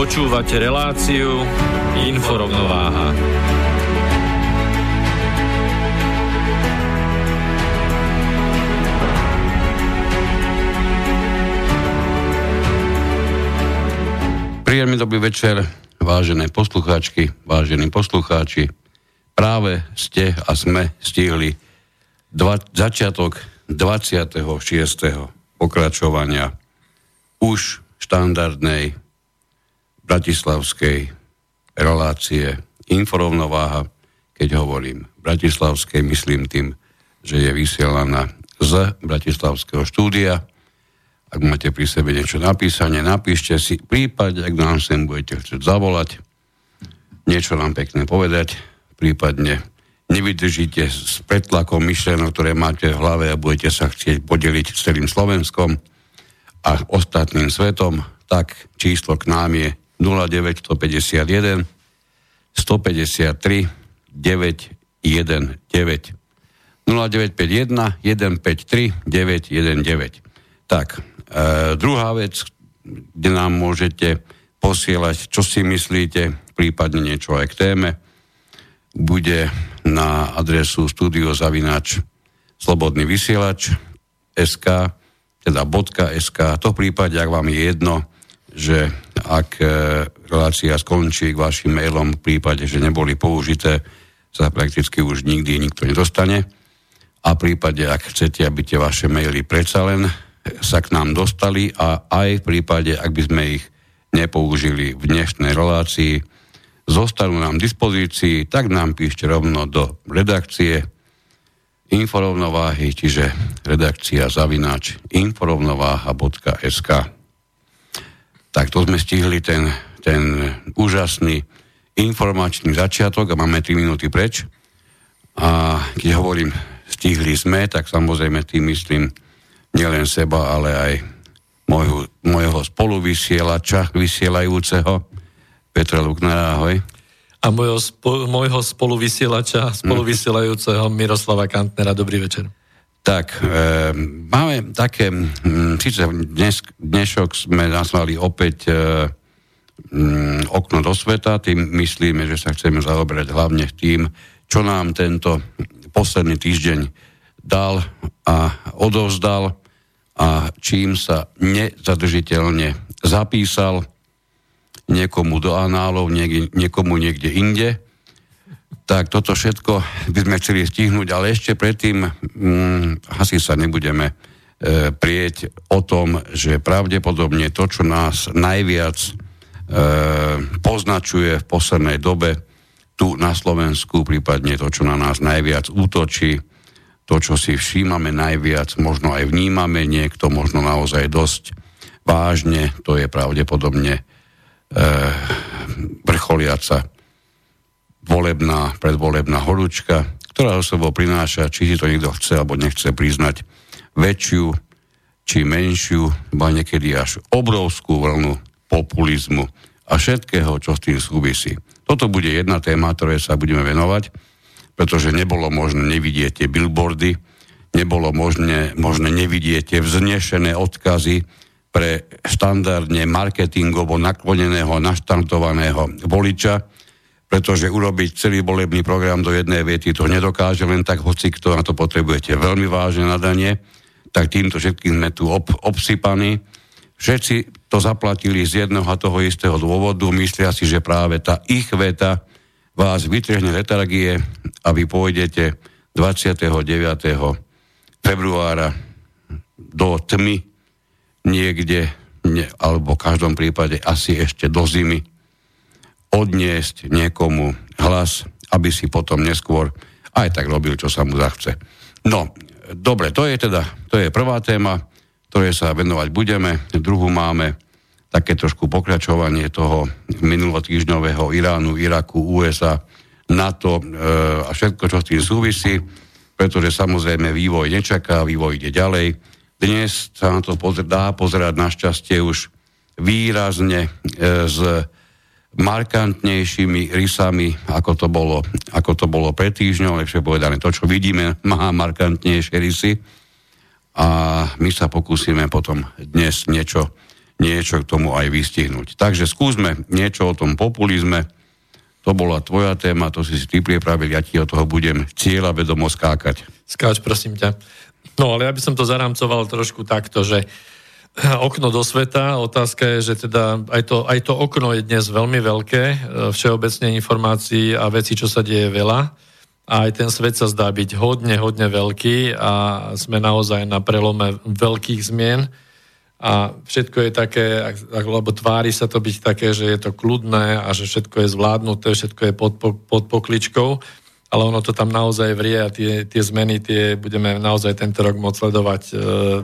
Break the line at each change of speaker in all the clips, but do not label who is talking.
Počúvate reláciu Inforovnováha.
Príjemný dobrý večer, vážené poslucháčky, vážení poslucháči. Práve ste a sme stihli dva, začiatok 26. pokračovania už štandardnej bratislavskej relácie Inforovnováha. Keď hovorím bratislavskej, myslím tým, že je vysielaná z bratislavského štúdia. Ak máte pri sebe niečo napísané, napíšte si. Prípade, ak nám sem budete chcieť zavolať, niečo nám pekne povedať, prípadne nevydržíte s pretlakom myšlenok, ktoré máte v hlave a budete sa chcieť podeliť s celým Slovenskom a ostatným svetom, tak číslo k nám je 0951 153 919 0951 153 919. Tak, e, druhá vec, kde nám môžete posielať, čo si myslíte, prípadne niečo aj k téme, bude na adresu studiozavinač slobodný vysielač SK, teda .sk. To v prípade, ak vám je jedno, že ak e, relácia skončí k vašim mailom v prípade, že neboli použité, sa prakticky už nikdy nikto nedostane. A v prípade, ak chcete, aby tie vaše maily predsa len sa k nám dostali a aj v prípade, ak by sme ich nepoužili v dnešnej relácii, zostanú nám v dispozícii, tak nám píšte rovno do redakcie inforovnováhy, čiže redakcia zavináč inforovnováha.sk. Tak to sme stihli ten, ten úžasný informačný začiatok a máme 3 minúty preč. A keď hovorím stihli sme, tak samozrejme tým myslím nielen seba, ale aj môjho, môjho spoluvysielača, vysielajúceho, Petra Luknera, ahoj.
A môjho, spo, môjho spoluvysielača, spoluvysielajúceho Miroslava Kantnera, dobrý večer.
Tak, e, máme také, m, síce dnes, dnešok sme nazvali opäť e, m, okno do sveta, tým myslíme, že sa chceme zaoberať hlavne tým, čo nám tento posledný týždeň dal a odovzdal a čím sa nezadržiteľne zapísal niekomu do análov, niek- niekomu niekde inde tak toto všetko by sme chceli stihnúť, ale ešte predtým mm, asi sa nebudeme e, prieť o tom, že pravdepodobne to, čo nás najviac e, poznačuje v poslednej dobe tu na Slovensku, prípadne to, čo na nás najviac útočí, to, čo si všímame najviac, možno aj vnímame niekto, možno naozaj dosť vážne, to je pravdepodobne e, vrcholiaca volebná, predvolebná horúčka, ktorá o sebou prináša, či si to niekto chce alebo nechce priznať, väčšiu či menšiu, ba niekedy až obrovskú vlnu populizmu a všetkého, čo s tým súvisí. Toto bude jedna téma, ktoré sa budeme venovať, pretože nebolo možné nevidieť tie billboardy, nebolo možné, možné nevidieť tie vznešené odkazy pre štandardne marketingovo nakloneného, naštantovaného voliča, pretože urobiť celý volebný program do jednej vety to nedokáže len tak, hoci kto na to potrebujete veľmi vážne nadanie, tak týmto všetkým sme tu ob, obsypaní. všetci to zaplatili z jedného a toho istého dôvodu, myslia si, že práve tá ich veta vás vytrhne letargie a vy pôjdete 29. februára do tmy niekde, ne, alebo v každom prípade asi ešte do zimy, odniesť niekomu hlas, aby si potom neskôr aj tak robil, čo sa mu zachce. No, dobre, to je teda, to je prvá téma, ktoré sa venovať budeme. Druhú máme také trošku pokračovanie toho minulotýždňového Iránu, Iraku, USA, NATO e, a všetko, čo s tým súvisí, pretože samozrejme vývoj nečaká, vývoj ide ďalej. Dnes sa na to pozer- dá pozerať našťastie už výrazne e, s markantnejšími rysami, ako to bolo, ako to bolo pred týždňom, lepšie povedané, to, čo vidíme, má markantnejšie rysy a my sa pokúsime potom dnes niečo, niečo k tomu aj vystihnúť. Takže skúsme niečo o tom populizme. To bola tvoja téma, to si si ty pripravil, ja ti od toho budem cieľa vedomo skákať.
Skáč, prosím ťa. No, ale ja by som to zaramcoval trošku takto, že okno do sveta. Otázka je, že teda aj to, aj to okno je dnes veľmi veľké, všeobecne informácií a veci, čo sa deje veľa a aj ten svet sa zdá byť hodne, hodne veľký a sme naozaj na prelome veľkých zmien a všetko je také, lebo tvári sa to byť také, že je to kľudné a že všetko je zvládnuté, všetko je pod, pod pokličkou, ale ono to tam naozaj vrie a tie, tie zmeny tie budeme naozaj tento rok môcť sledovať. E,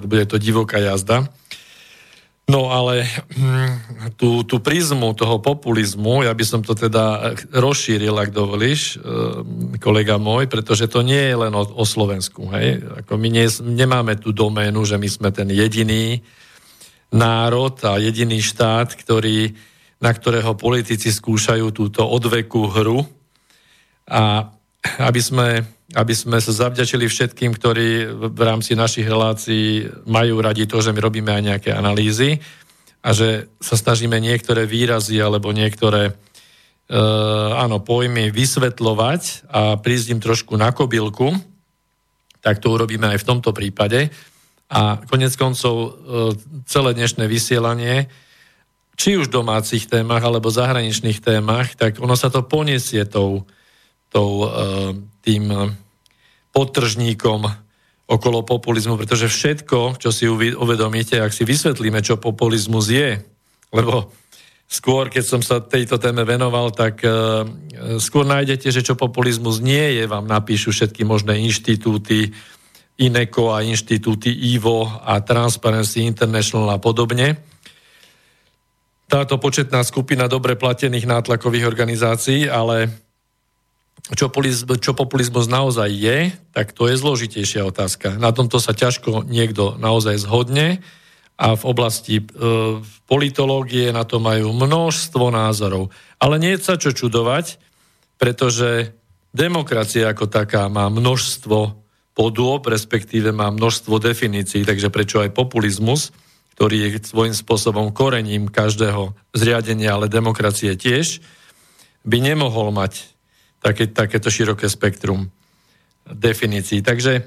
bude to divoká jazda. No ale hm, tú, tú prízmu toho populizmu, ja by som to teda rozšíril, ak dovolíš, e, kolega môj, pretože to nie je len o, o Slovensku. Hej? Ako my nie, nemáme tú doménu, že my sme ten jediný národ a jediný štát, ktorý, na ktorého politici skúšajú túto odvekú hru a aby sme aby sme sa zavďačili všetkým, ktorí v rámci našich relácií majú radi to, že my robíme aj nejaké analýzy a že sa snažíme niektoré výrazy alebo niektoré e, áno, pojmy vysvetľovať a prísť im trošku na kobylku, tak to urobíme aj v tomto prípade. A konec koncov e, celé dnešné vysielanie, či už v domácich témach alebo zahraničných témach, tak ono sa to poniesie tou, tou, eh, tým potržníkom okolo populizmu, pretože všetko, čo si uvedomíte, ak si vysvetlíme, čo populizmus je, lebo skôr, keď som sa tejto téme venoval, tak uh, skôr nájdete, že čo populizmus nie je, vám napíšu všetky možné inštitúty, INECO a inštitúty IVO a Transparency International a podobne. Táto početná skupina dobre platených nátlakových organizácií, ale čo, populizmus, čo populizmus naozaj je, tak to je zložitejšia otázka. Na tomto sa ťažko niekto naozaj zhodne a v oblasti e, politológie na to majú množstvo názorov. Ale nie je sa čo čudovať, pretože demokracia ako taká má množstvo podôb, respektíve má množstvo definícií, takže prečo aj populizmus, ktorý je svojím spôsobom korením každého zriadenia, ale demokracie tiež, by nemohol mať také, takéto široké spektrum definícií. Takže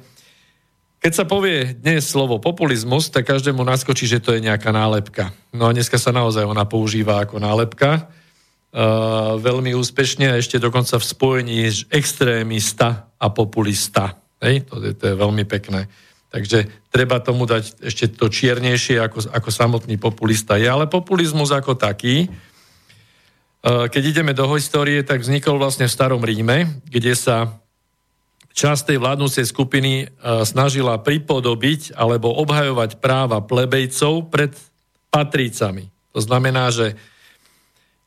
keď sa povie dnes slovo populizmus, tak každému naskočí, že to je nejaká nálepka. No a dneska sa naozaj ona používa ako nálepka. Uh, veľmi úspešne a ešte dokonca v spojení extrémista a populista. Hej? To, je, to je veľmi pekné. Takže treba tomu dať ešte to čiernejšie, ako, ako samotný populista je. Ale populizmus ako taký, keď ideme do histórie, tak vznikol vlastne v Starom Ríme, kde sa časť tej vládnúcej skupiny eh, snažila pripodobiť alebo obhajovať práva plebejcov pred patrícami. To znamená, že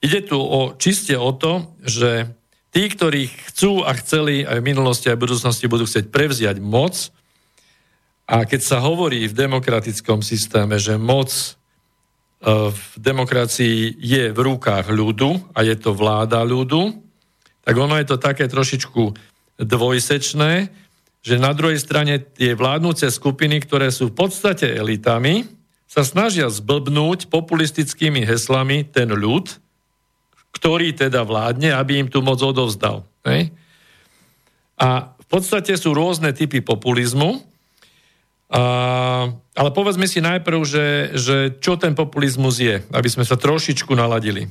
ide tu o, čiste o to, že tí, ktorí chcú a chceli aj v minulosti a v budúcnosti budú chcieť prevziať moc, a keď sa hovorí v demokratickom systéme, že moc v demokracii je v rukách ľudu a je to vláda ľudu, tak ono je to také trošičku dvojsečné, že na druhej strane tie vládnúce skupiny, ktoré sú v podstate elitami, sa snažia zblbnúť populistickými heslami ten ľud, ktorý teda vládne, aby im tú moc odovzdal. Hej? A v podstate sú rôzne typy populizmu, ale povedzme si najprv, že, že čo ten populizmus je, aby sme sa trošičku naladili.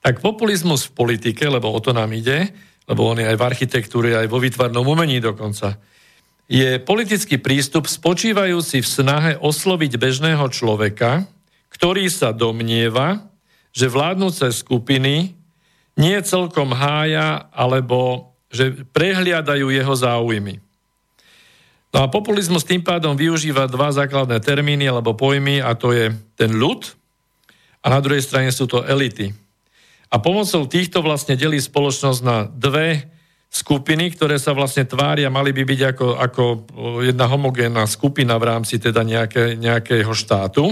Tak populizmus v politike, lebo o to nám ide, lebo on je aj v architektúre, aj vo výtvarnom umení dokonca, je politický prístup spočívajúci v snahe osloviť bežného človeka, ktorý sa domnieva, že vládnúce skupiny nie celkom hája alebo že prehliadajú jeho záujmy. No a populizmus tým pádom využíva dva základné termíny alebo pojmy a to je ten ľud a na druhej strane sú to elity. A pomocou týchto vlastne delí spoločnosť na dve skupiny, ktoré sa vlastne tvária, mali by byť ako, ako jedna homogénna skupina v rámci teda nejaké, nejakého štátu.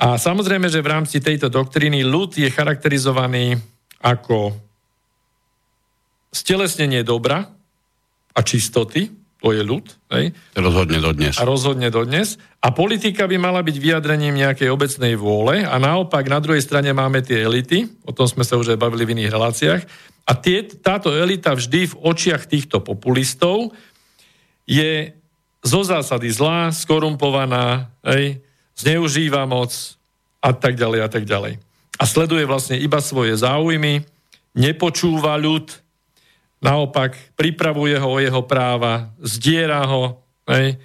A samozrejme, že v rámci tejto doktríny ľud je charakterizovaný ako stelesnenie dobra a čistoty, to je ľud. Hej.
Rozhodne dodnes.
A rozhodne dodnes. A politika by mala byť vyjadrením nejakej obecnej vôle a naopak na druhej strane máme tie elity, o tom sme sa už aj bavili v iných reláciách, a tie, táto elita vždy v očiach týchto populistov je zo zásady zlá, skorumpovaná, hej, zneužíva moc a tak ďalej a tak ďalej. A sleduje vlastne iba svoje záujmy, nepočúva ľud, naopak pripravuje ho o jeho práva, zdiera ho, hej,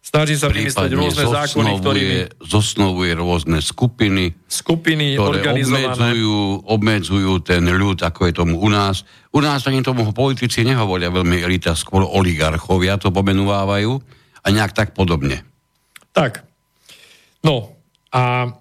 snaží sa vymyslieť rôzne zákony, ktorými...
Zosnovuje rôzne skupiny,
skupiny
ktoré obmedzujú, obmedzujú ten ľud, ako je tomu u nás. U nás ani tomu politici nehovoria veľmi elita, skôr oligarchovia to pomenúvajú a nejak tak podobne.
Tak. No a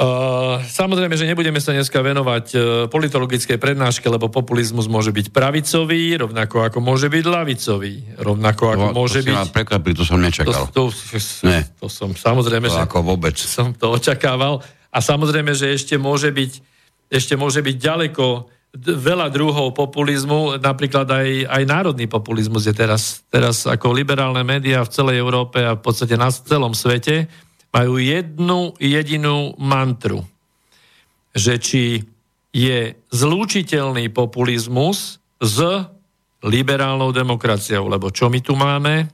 Uh, samozrejme, že nebudeme sa dneska venovať uh, politologickej prednáške, lebo populizmus môže byť pravicový, rovnako ako môže byť lavicový, rovnako ako
to,
môže
to
byť...
Prekvapil, to som nečakal.
To, to, to, to som samozrejme,
to
že...
ako vôbec.
Som to očakával. A samozrejme, že ešte môže byť, ešte môže byť ďaleko veľa druhov populizmu, napríklad aj, aj národný populizmus je teraz, teraz ako liberálne médiá v celej Európe a v podstate na celom svete majú jednu jedinú mantru, že či je zlúčiteľný populizmus s liberálnou demokraciou. Lebo čo my tu máme?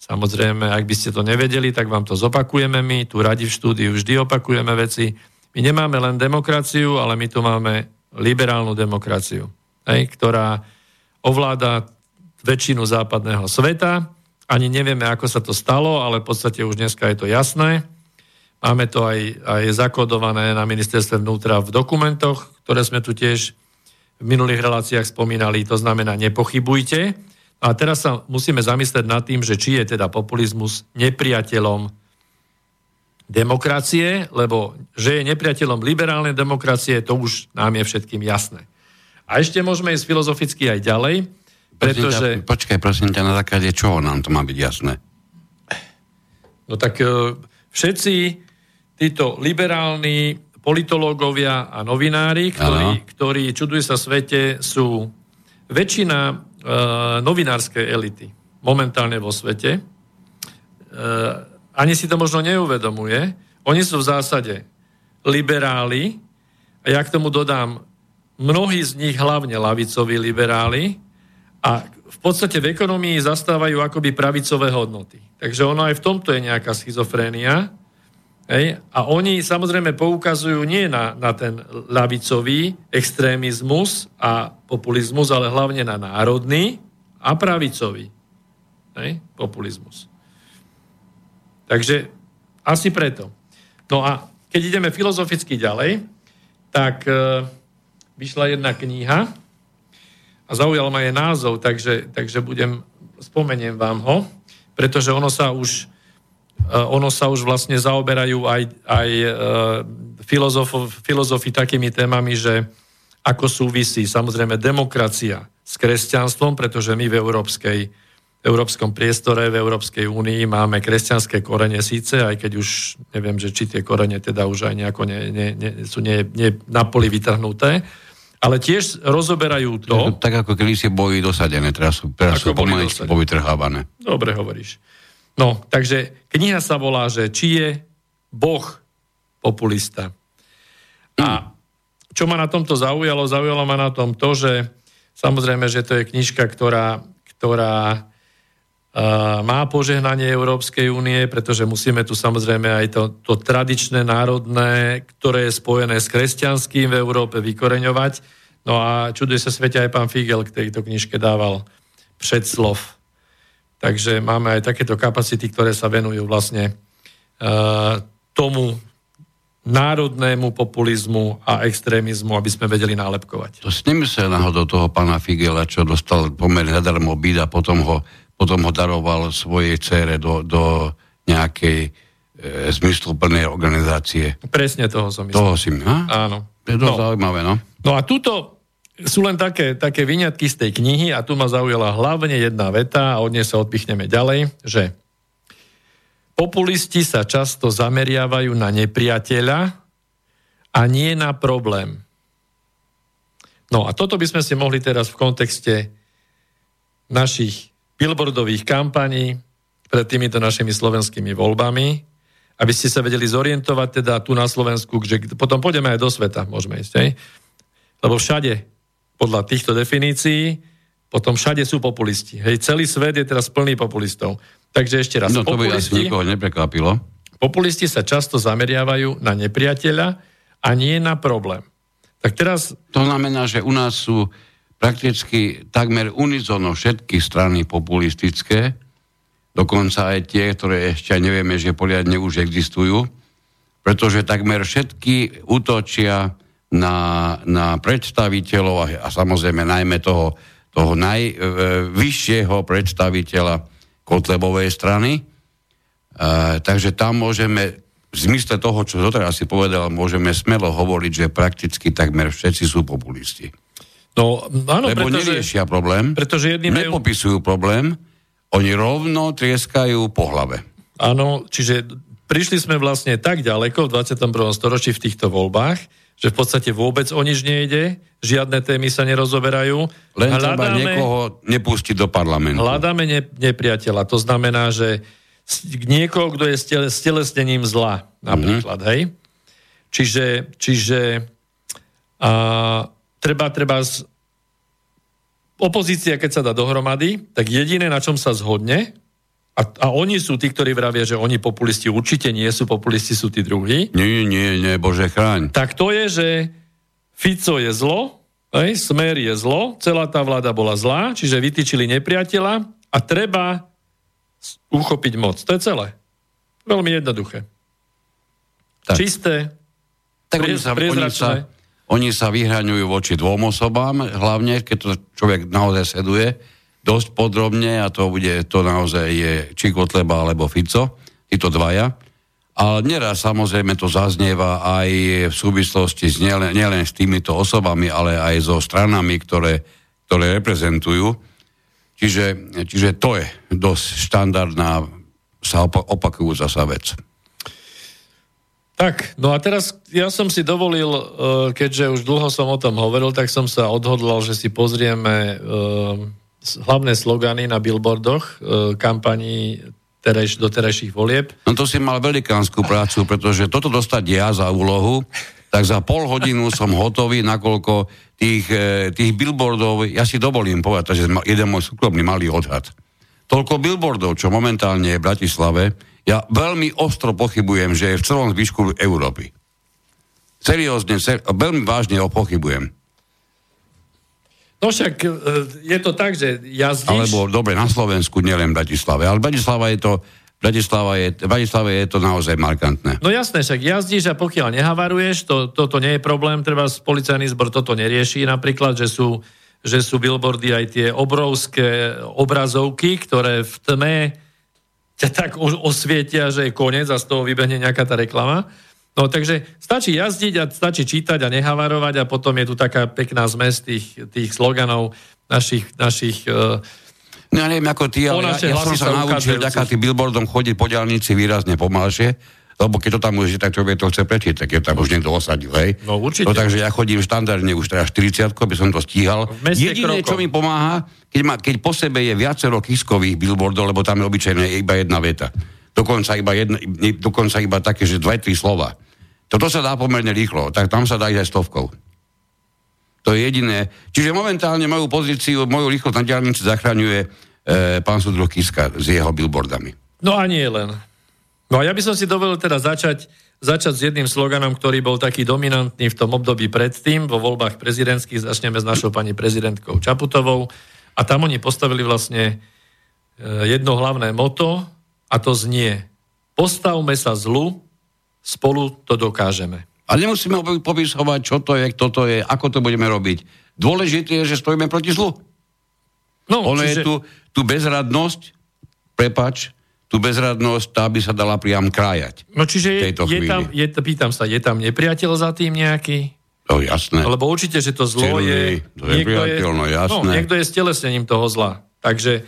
Samozrejme, ak by ste to nevedeli, tak vám to zopakujeme my. Tu radi v štúdiu vždy opakujeme veci. My nemáme len demokraciu, ale my tu máme liberálnu demokraciu, ktorá ovláda väčšinu západného sveta ani nevieme, ako sa to stalo, ale v podstate už dneska je to jasné. Máme to aj, aj zakodované na ministerstve vnútra v dokumentoch, ktoré sme tu tiež v minulých reláciách spomínali. To znamená, nepochybujte. A teraz sa musíme zamyslieť nad tým, že či je teda populizmus nepriateľom demokracie, lebo že je nepriateľom liberálnej demokracie, to už nám je všetkým jasné. A ešte môžeme ísť filozoficky aj ďalej. Pretože...
Ťa, počkaj, prosím ťa, na základe čoho nám to má byť jasné?
No tak e, všetci títo liberálni politológovia a novinári, ktorí, ktorí čudujú sa svete, sú väčšina e, novinárskej elity momentálne vo svete. E, ani si to možno neuvedomuje. Oni sú v zásade liberáli, a ja k tomu dodám, mnohí z nich hlavne lavicoví liberáli, a v podstate v ekonomii zastávajú akoby pravicové hodnoty. Takže ono aj v tomto je nejaká schizofrénia. Hej? A oni samozrejme poukazujú nie na, na ten lavicový extrémizmus a populizmus, ale hlavne na národný a pravicový hej? populizmus. Takže asi preto. No a keď ideme filozoficky ďalej, tak e, vyšla jedna kniha, a zaujal ma je názov, takže, takže budem, spomeniem vám ho, pretože ono sa už, e, ono sa už vlastne zaoberajú aj, aj e, filozof, filozofi takými témami, že ako súvisí samozrejme demokracia s kresťanstvom, pretože my v európskej, európskom priestore, v Európskej únii máme kresťanské korene síce, aj keď už neviem, že či tie korene teda už aj nejako ne, ne, ne, sú nie, nie na poli vytrhnuté, ale tiež rozoberajú to...
Tak ako kedy si boli dosadené, teraz sú, teraz sú pomaly povytrhávané.
Dobre hovoríš. No, takže kniha sa volá, že či je Boh populista. A čo ma na tomto zaujalo? Zaujalo ma na tom to, že samozrejme, že to je knižka, ktorá, ktorá má požehnanie Európskej únie, pretože musíme tu samozrejme aj to, to tradičné, národné, ktoré je spojené s kresťanským v Európe vykoreňovať. No a čuduje sa svete aj pán Figel k tejto knižke dával predslov. Takže máme aj takéto kapacity, ktoré sa venujú vlastne uh, tomu národnému populizmu a extrémizmu, aby sme vedeli nálepkovať.
To sa náhodou toho pána Figela, čo dostal pomerne zadarmo byt a potom ho, potom ho daroval svojej cére do, do nejakej e, zmysluplnej organizácie.
Presne toho som myslel.
Toho si, ha?
Áno.
Je to no. zaujímavé, no.
No a tuto sú len také, také vyňatky z tej knihy a tu ma zaujala hlavne jedna veta a od nej sa odpichneme ďalej, že Populisti sa často zameriavajú na nepriateľa a nie na problém. No a toto by sme si mohli teraz v kontexte našich billboardových kampaní pred týmito našimi slovenskými voľbami, aby ste sa vedeli zorientovať teda tu na Slovensku, že potom pôjdeme aj do sveta, môžeme ísť, hej? Lebo všade, podľa týchto definícií, potom všade sú populisti. Hej, celý svet je teraz plný populistov. Takže ešte raz.
No to by asi nikoho neprekvapilo.
Populisti sa často zameriavajú na nepriateľa a nie na problém. Tak teraz...
To znamená, že u nás sú prakticky takmer unizono všetky strany populistické, dokonca aj tie, ktoré ešte nevieme, že poriadne už existujú, pretože takmer všetky útočia na, na predstaviteľov a, a samozrejme najmä toho, toho najvyššieho predstaviteľa Kotlebovej strany. E, takže tam môžeme, v zmysle toho, čo doteraz si povedal, môžeme smelo hovoriť, že prakticky takmer všetci sú populisti.
No, áno,
Lebo pretože, neriešia problém,
pretože jedni
majú... nepopisujú problém, oni rovno trieskajú po hlave.
Áno, čiže prišli sme vlastne tak ďaleko v 21. storočí v týchto voľbách, že v podstate vôbec o nič nejde, žiadne témy sa nerozoberajú.
Len hľadáme, treba niekoho nepustiť do parlamentu.
Hľadáme ne, nepriateľa. To znamená, že niekoho, kto je stelesnením zla, napríklad, mm-hmm. hej? Čiže, čiže a, treba, treba z, opozícia, keď sa dá dohromady, tak jediné, na čom sa zhodne, a, a oni sú tí, ktorí vravia, že oni populisti určite nie sú, populisti sú tí druhí.
Nie, nie, nie, bože chráň.
Tak to je, že Fico je zlo, hej, Smer je zlo, celá tá vláda bola zlá, čiže vytýčili nepriateľa a treba uchopiť moc. To je celé. Veľmi jednoduché. Tak. Čisté,
tak oni sa, oni, sa, oni sa vyhraňujú voči dvom osobám, hlavne keď to človek naozaj sleduje dosť podrobne a to bude, to naozaj je či Kotleba alebo Fico, títo dvaja. Ale neraz samozrejme to zaznieva aj v súvislosti s nielen, nielen s týmito osobami, ale aj so stranami, ktoré, ktoré reprezentujú. Čiže, čiže to je dosť štandardná, sa opakujúca sa vec.
Tak, no a teraz ja som si dovolil, e, keďže už dlho som o tom hovoril, tak som sa odhodlal, že si pozrieme e, hlavné slogany na billboardoch e, kampaní tereš, do terajších volieb.
No to si mal velikánsku prácu, pretože toto dostať ja za úlohu, tak za pol hodinu som hotový, nakoľko tých, e, tých billboardov, ja si dovolím povedať, že jeden môj súkromný malý odhad. Toľko billboardov, čo momentálne je v Bratislave, ja veľmi ostro pochybujem, že je v celom zvyšku Európy. Seriózne, ser, veľmi vážne ho pochybujem.
No však e, je to tak, že jazdíš...
Alebo dobre, na Slovensku, nielen v Bratislave, ale Bratislava je to Bratislava je, Bratislava je to naozaj markantné.
No jasné, však jazdíš a pokiaľ nehavaruješ, to, toto nie je problém, treba policajný zbor toto nerieši napríklad, že sú, že sú billboardy aj tie obrovské obrazovky, ktoré v tme ťa tak osvietia, že je koniec a z toho vybehne nejaká tá reklama. No takže stačí jazdiť a stačí čítať a nehavarovať a potom je tu taká pekná zmes tých, tých sloganov našich, našich uh,
No ja neviem ako ty, ale ja, ja som sa naučil taká tým billboardom chodiť po diálnici výrazne pomalšie, lebo keď to tam už tak človek to chce prečítať, keď tam už niekto osadil, hej.
No určite.
No, takže ja chodím štandardne už teraz 40 aby som to stíhal. Jediné, čo mi pomáha, keď, ma, keď po sebe je viacero kiskových billboardov, lebo tam je obyčajne iba jedna veta. Dokonca iba, jedna, dokonca iba také, že dva, tri slova. Toto sa dá pomerne rýchlo, tak tam sa dá ísť aj stovkou. To je jediné. Čiže momentálne moju pozíciu, moju rýchlosť na diálnici zachraňuje e, pán Sudruh Kiska s jeho billboardami.
No a nie len. No a ja by som si dovolil teda začať, začať s jedným sloganom, ktorý bol taký dominantný v tom období predtým, vo voľbách prezidentských, začneme s našou pani prezidentkou Čaputovou a tam oni postavili vlastne e, jedno hlavné moto a to znie postavme sa zlu, spolu to dokážeme.
A nemusíme popisovať, čo to je, kto to je, ako to budeme robiť. Dôležité je, že stojíme proti zlu. No, ono čiže... je tu, tu bezradnosť, prepač, tú bezradnosť, tá by sa dala priam krájať.
No čiže je, je tam, je, pýtam sa, je tam nepriateľ za tým nejaký?
No jasné.
Lebo určite, že to zlo Černý, je...
To je je, no jasné.
No, niekto je stelesnením toho zla. Takže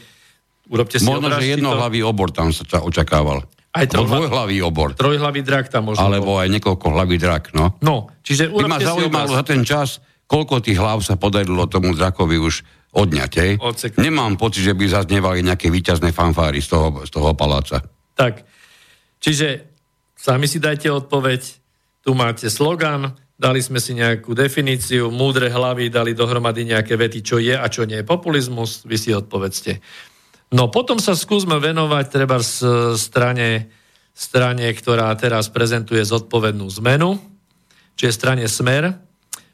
urobte si
Možno, že jednohlavý to... obor tam sa očakával. Aj trojhlavý, dvojhlavý obor.
Trojhlavý drak tam možno.
Alebo aj niekoľko hlavý drak, no.
No, čiže
By ma zaujímalo za ten čas, koľko tých hlav sa podarilo tomu drakovi už odňať. Nemám pocit, že by zaznievali nejaké výťazné fanfáry z toho, z toho paláca.
Tak, čiže sami si dajte odpoveď, tu máte slogan, dali sme si nejakú definíciu, múdre hlavy dali dohromady nejaké vety, čo je a čo nie je populizmus, vy si odpovedzte. No potom sa skúsme venovať treba z strane, strane, ktorá teraz prezentuje zodpovednú zmenu, čiže strane Smer.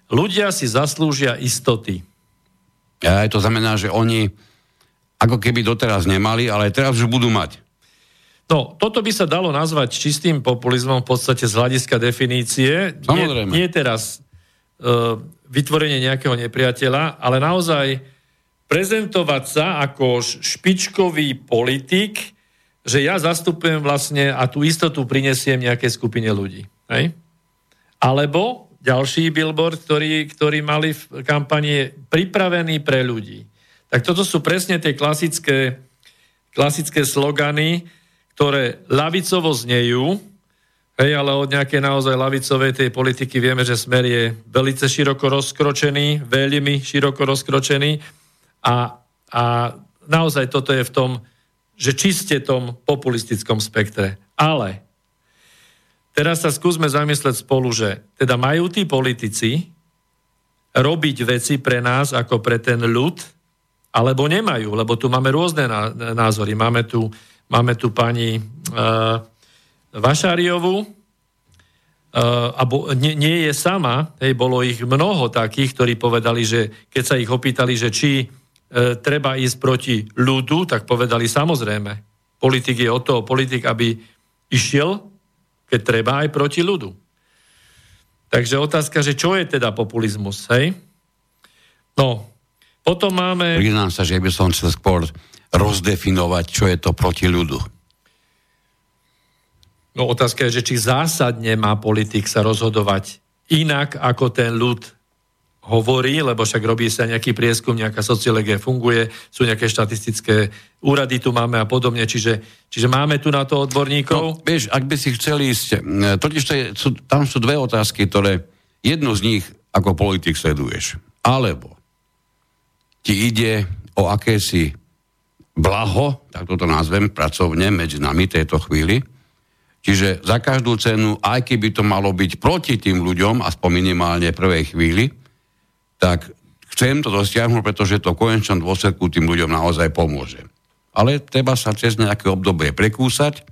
Ľudia si zaslúžia istoty.
A to znamená, že oni ako keby doteraz nemali, ale teraz už budú mať.
No, toto by sa dalo nazvať čistým populizmom v podstate z hľadiska definície.
Samozrejme.
Nie, nie teraz uh, vytvorenie nejakého nepriateľa, ale naozaj prezentovať sa ako špičkový politik, že ja zastupujem vlastne a tú istotu prinesiem nejakej skupine ľudí. Hej? Alebo ďalší billboard, ktorý, ktorý mali v kampani, pripravený pre ľudí. Tak toto sú presne tie klasické, klasické slogany, ktoré lavicovo znejú, hej, ale od nejakej naozaj lavicovej tej politiky vieme, že smer je velice široko rozkročený, veľmi široko rozkročený a, a naozaj toto je v tom, že čiste tom populistickom spektre. Ale Teraz sa skúsme zamysleť spolu, že teda majú tí politici robiť veci pre nás ako pre ten ľud, alebo nemajú, lebo tu máme rôzne názory. Máme tu, máme tu pani uh, Vašáriovu, uh, a bo, nie, nie je sama, hej, bolo ich mnoho takých, ktorí povedali, že keď sa ich opýtali, že či treba ísť proti ľudu, tak povedali samozrejme. Politik je o toho politik, aby išiel keď treba aj proti ľudu. Takže otázka, že čo je teda populizmus, hej? No, potom máme...
Priznám sa, že by som chcel skôr rozdefinovať, čo je to proti ľudu.
No otázka je, že či zásadne má politik sa rozhodovať inak ako ten ľud hovorí, lebo však robí sa nejaký prieskum, nejaká sociológia funguje, sú nejaké štatistické úrady tu máme a podobne, čiže, čiže máme tu na to odborníkov. No,
vieš, ak by si chceli ísť, totiž to je, sú, tam sú dve otázky, ktoré jednu z nich ako politik sleduješ. Alebo ti ide o akési blaho, tak toto nazvem pracovne medzi nami tejto chvíli, čiže za každú cenu, aj keby to malo byť proti tým ľuďom, aspoň minimálne prvej chvíli, tak chcem to dosiahnuť, pretože to v konečnom dôsledku tým ľuďom naozaj pomôže. Ale treba sa cez nejaké obdobie prekúsať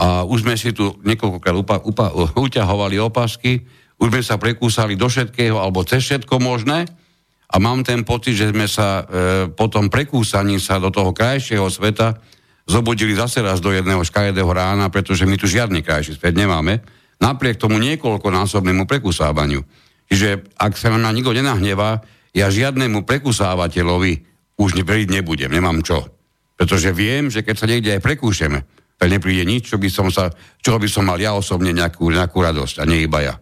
a už sme si tu niekoľkokrát upa, upa, uťahovali opasky, už sme sa prekúsali do všetkého alebo cez všetko možné a mám ten pocit, že sme sa e, po tom prekúsaní sa do toho krajšieho sveta zobudili zase raz do jedného škaredého rána, pretože my tu žiadny krajší svet nemáme, napriek tomu niekoľkonásobnému prekúsávaniu. Čiže ak sa na nikto nenahnevá, ja žiadnemu prekusávateľovi už veriť nebudem, nemám čo. Pretože viem, že keď sa niekde aj prekúšeme, tak nepríde nič, čo by som sa, čoho by som mal ja osobne nejakú, nejakú radosť a nie iba ja.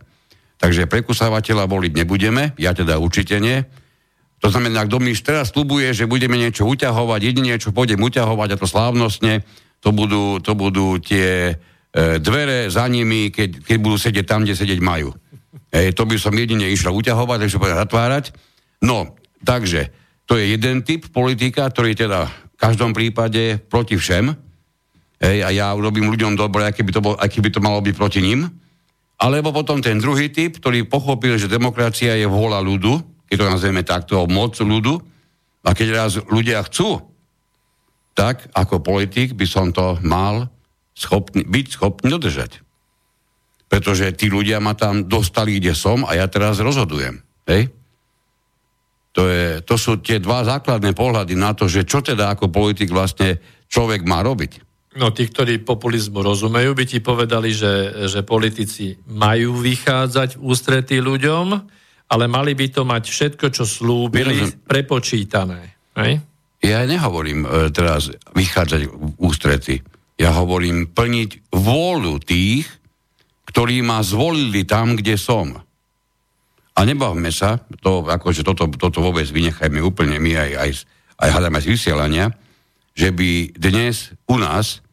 Takže prekusávateľa voliť nebudeme, ja teda určite nie. To znamená, kto mi teraz slubuje, že budeme niečo uťahovať, jedine čo pôjdem uťahovať a to slávnostne, to budú, to budú tie e, dvere za nimi, keď, keď budú sedieť tam, kde sedieť majú. E, to by som jedine išiel uťahovať, takže povedať zatvárať. No, takže to je jeden typ politika, ktorý teda v každom prípade proti všem. Ej, a ja urobím ľuďom dobre, aký by, to bol, aký by to malo byť proti ním. Alebo potom ten druhý typ, ktorý pochopil, že demokracia je vôľa ľudu, keď to nazveme takto, moc ľudu. A keď raz ľudia chcú, tak ako politik by som to mal schopný, byť schopný dodržať. Pretože tí ľudia ma tam dostali, kde som a ja teraz rozhodujem. Hej? To, je, to sú tie dva základné pohľady na to, že čo teda ako politik vlastne človek má robiť.
No tí, ktorí populizmu rozumejú, by ti povedali, že, že politici majú vychádzať v ústretí ľuďom, ale mali by to mať všetko, čo slúbili, Nerozum... prepočítané. Hej?
Ja nehovorím e, teraz vychádzať v ústrety. Ja hovorím plniť vôľu tých, ktorí ma zvolili tam, kde som. A nebavme sa, to, akože toto, toto vôbec vynechajme úplne my aj, aj, aj hľadáme z vysielania, že by dnes u nás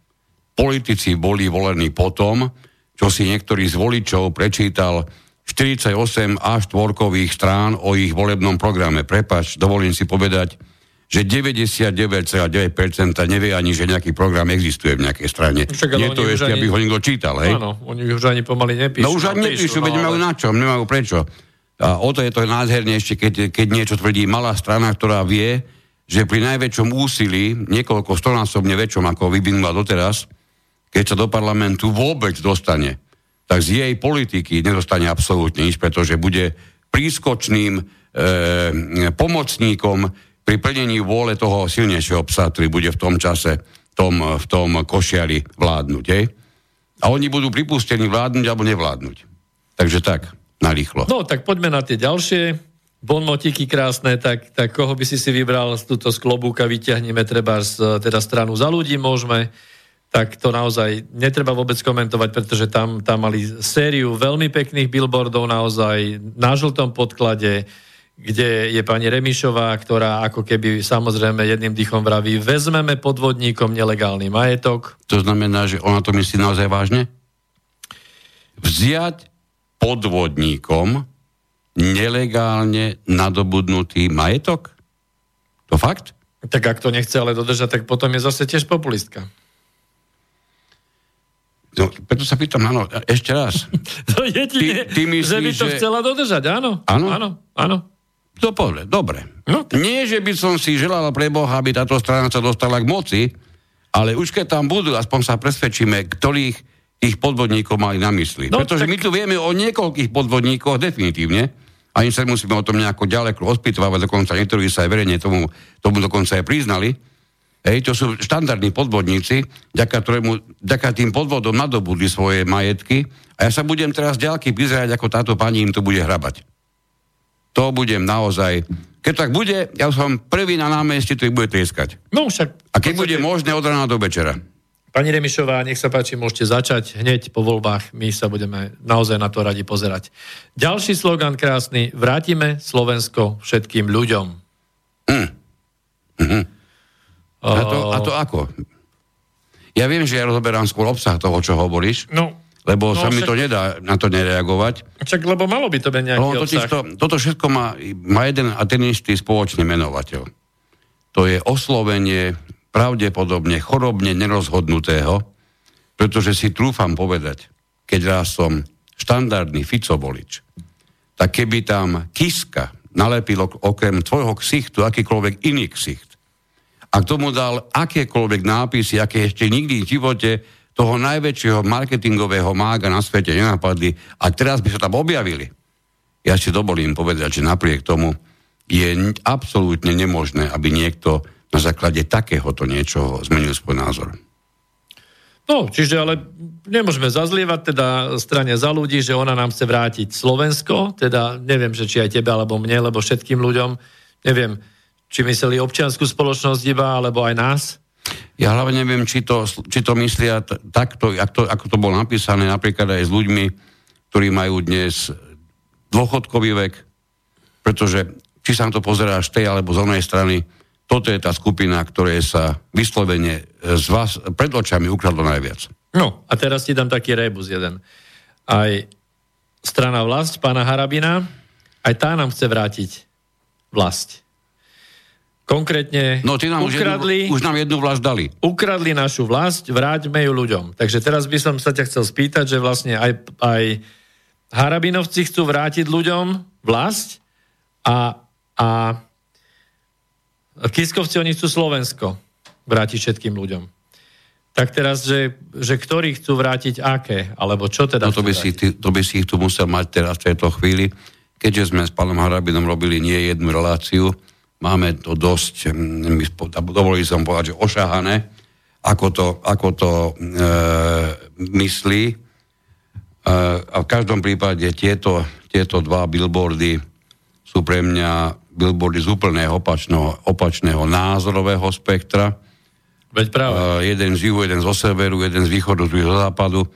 politici boli volení potom, čo si niektorý z voličov prečítal 48 až štvorkových strán o ich volebnom programe. Prepač, dovolím si povedať, že 99,9% nevie ani, že nejaký program existuje v nejakej strane. Však, Nie to ešte, ani... aby ho niekto čítal, hej?
Áno, oni už ani pomaly nepíšu.
No už ani nepíšu, no, veď nemajú na čom, nemajú prečo. A o to je to nádhernejšie, keď, keď niečo tvrdí malá strana, ktorá vie, že pri najväčšom úsilí, niekoľko stonásobne väčšom, ako vyvinula doteraz, keď sa do parlamentu vôbec dostane, tak z jej politiky nedostane absolútne nič, pretože bude prískočným e, pomocníkom pri plnení vôle toho silnejšieho psa, ktorý bude v tom čase tom, v tom košiari vládnuť. Je? A oni budú pripustení vládnuť alebo nevládnuť. Takže tak, narýchlo.
No, tak poďme na tie ďalšie bonmotiky krásne, tak, tak koho by si si vybral z túto z klobúka, vyťahneme treba z teda stranu za ľudí, môžeme tak to naozaj netreba vôbec komentovať, pretože tam, tam mali sériu veľmi pekných billboardov naozaj na žltom podklade, kde je pani Remišová, ktorá ako keby samozrejme jedným dýchom vraví, vezmeme podvodníkom nelegálny majetok.
To znamená, že ona to myslí naozaj vážne? Vziať podvodníkom nelegálne nadobudnutý majetok? To fakt?
Tak ak to nechce ale dodržať, tak potom je zase tiež populistka.
No, preto sa pýtam, áno, ešte raz.
to je ty, ty myslíš, že by to že... chcela dodržať, áno.
Áno?
Áno, áno.
To povedal, dobre. No, tak... Nie, že by som si želal pre Boha, aby táto strana sa dostala k moci, ale už keď tam budú, aspoň sa presvedčíme, ktorých ich podvodníkov mali na mysli. No, Pretože tak... my tu vieme o niekoľkých podvodníkoch definitívne, ani sa musíme o tom nejako ďaleko odpýtovať, dokonca niektorí sa aj verejne tomu, tomu dokonca aj priznali. Hej, to sú štandardní podvodníci, ďaká, ktorému, ďaká tým podvodom nadobudli svoje majetky a ja sa budem teraz ďalky vyzerať, ako táto pani im to bude hrabať to budem naozaj... Keď tak bude, ja som prvý na námestí, ktorý bude tlieskať.
No však...
A keď bude možné od rána do večera.
Pani Remišová, nech sa páči, môžete začať hneď po voľbách. My sa budeme naozaj na to radi pozerať. Ďalší slogan krásny. Vrátime Slovensko všetkým ľuďom. Mm.
Mm-hmm. A, to, a to ako? Ja viem, že ja rozoberám skôr obsah toho, čo hovoríš.
No,
lebo no, sa mi však... to nedá na to nereagovať.
Však, lebo malo by to byť nejaký no,
totiž to, Toto všetko má, má jeden a ten istý spoločný menovateľ. To je oslovenie pravdepodobne chorobne nerozhodnutého, pretože si trúfam povedať, keď raz som štandardný Fico volič, tak keby tam Kiska nalepil okrem tvojho ksichtu akýkoľvek iný ksicht a k tomu dal akékoľvek nápisy, aké ešte nikdy v živote toho najväčšieho marketingového mága na svete nenapadli a teraz by sa tam objavili. Ja si dovolím povedať, že napriek tomu je absolútne nemožné, aby niekto na základe takéhoto niečoho zmenil svoj názor.
No, čiže ale nemôžeme zazlievať teda strane za ľudí, že ona nám chce vrátiť Slovensko, teda neviem, že či aj tebe alebo mne, lebo všetkým ľuďom, neviem, či mysleli občianskú spoločnosť iba, alebo aj nás,
ja hlavne neviem, či to, či to myslia t- takto, ako to, ako to bolo napísané napríklad aj s ľuďmi, ktorí majú dnes dôchodkový vek, pretože či sa to pozerá z tej alebo z onej strany, toto je tá skupina, ktoré sa vyslovene z vás pred očami ukradlo najviac.
No, a teraz ti dám taký rebus jeden. Aj strana vlast pána Harabina, aj tá nám chce vrátiť vlast. Konkrétne
no, ty nám ukradli, už, jednu, už nám jednu vlast dali.
Ukradli našu vlast, vráťme ju ľuďom. Takže teraz by som sa ťa chcel spýtať, že vlastne aj, aj Harabinovci chcú vrátiť ľuďom vlast a, a Kiskovci oni chcú Slovensko. vrátiť všetkým ľuďom. Tak teraz, že, že ktorí chcú vrátiť aké? Alebo čo teda
no to by, si, ty, to by si ich tu musel mať teraz v tejto chvíli. Keďže sme s pánom Harabinom robili nie jednu reláciu, máme to dosť, mm, dovolili som povedať, že ošahané, ako to, ako to e, myslí. E, a v každom prípade tieto, tieto dva billboardy sú pre mňa billboardy z úplného opačného, opačného názorového spektra.
Veď práve. Uh,
jeden z juhu, jeden zo severu, jeden z východu, druhý zo západu.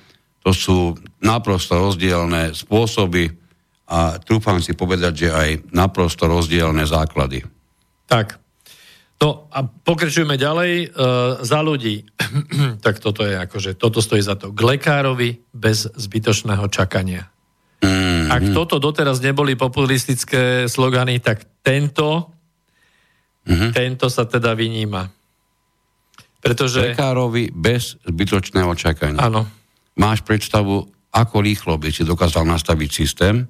To sú naprosto rozdielne spôsoby a trúfam si povedať, že aj naprosto rozdielne základy.
Tak. No a pokračujeme ďalej. E, za ľudí. tak toto je akože, toto stojí za to. K lekárovi bez zbytočného čakania. Mm-hmm. Ak toto doteraz neboli populistické slogany, tak tento, mm-hmm. tento sa teda vyníma.
Pretože... Lekárovi bez zbytočného čakania.
Áno.
Máš predstavu, ako rýchlo by si dokázal nastaviť systém,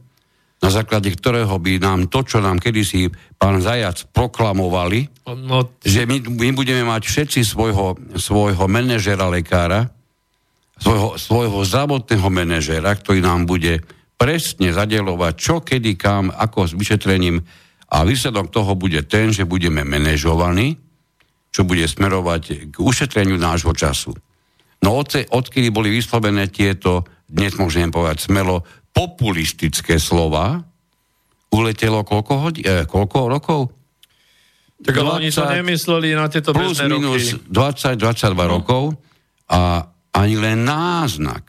na základe ktorého by nám to, čo nám kedysi pán Zajac proklamovali, no, že my, my budeme mať všetci svojho, svojho manažera lekára, svojho, svojho zdravotného manažera, ktorý nám bude presne zadelovať, čo, kedy, kam, ako s vyšetrením a výsledok toho bude ten, že budeme manažovaní, čo bude smerovať k ušetreniu nášho času. No od, odkedy boli vyslovené tieto, dnes môžem povedať smelo, populistické slova, uletelo koľko, hodí, eh, koľko rokov?
Tak ale oni to nemysleli na tieto
plus minus 20-22 no. rokov a ani len náznak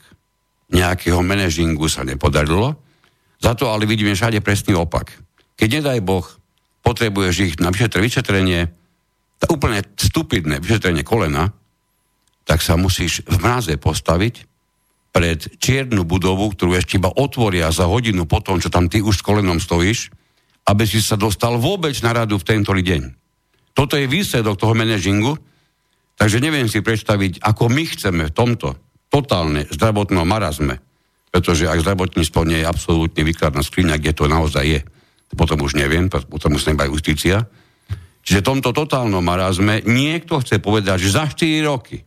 nejakého manažingu sa nepodarilo. Za to ale vidíme všade presný opak. Keď nedaj Boh, potrebuješ ich na vyšetrenie, to úplne stupidné vyšetrenie kolena, tak sa musíš v mraze postaviť pred čiernu budovu, ktorú ešte iba otvoria za hodinu po tom, čo tam ty už s kolenom stojíš, aby si sa dostal vôbec na radu v tento deň. Toto je výsledok toho manažingu, takže neviem si predstaviť, ako my chceme v tomto totálne zdravotnom marazme, pretože ak zdravotníctvo nie je absolútne výkladná skriňa, kde to naozaj je, potom už neviem, potom musím aj justícia. Čiže v tomto totálnom marazme niekto chce povedať, že za 4 roky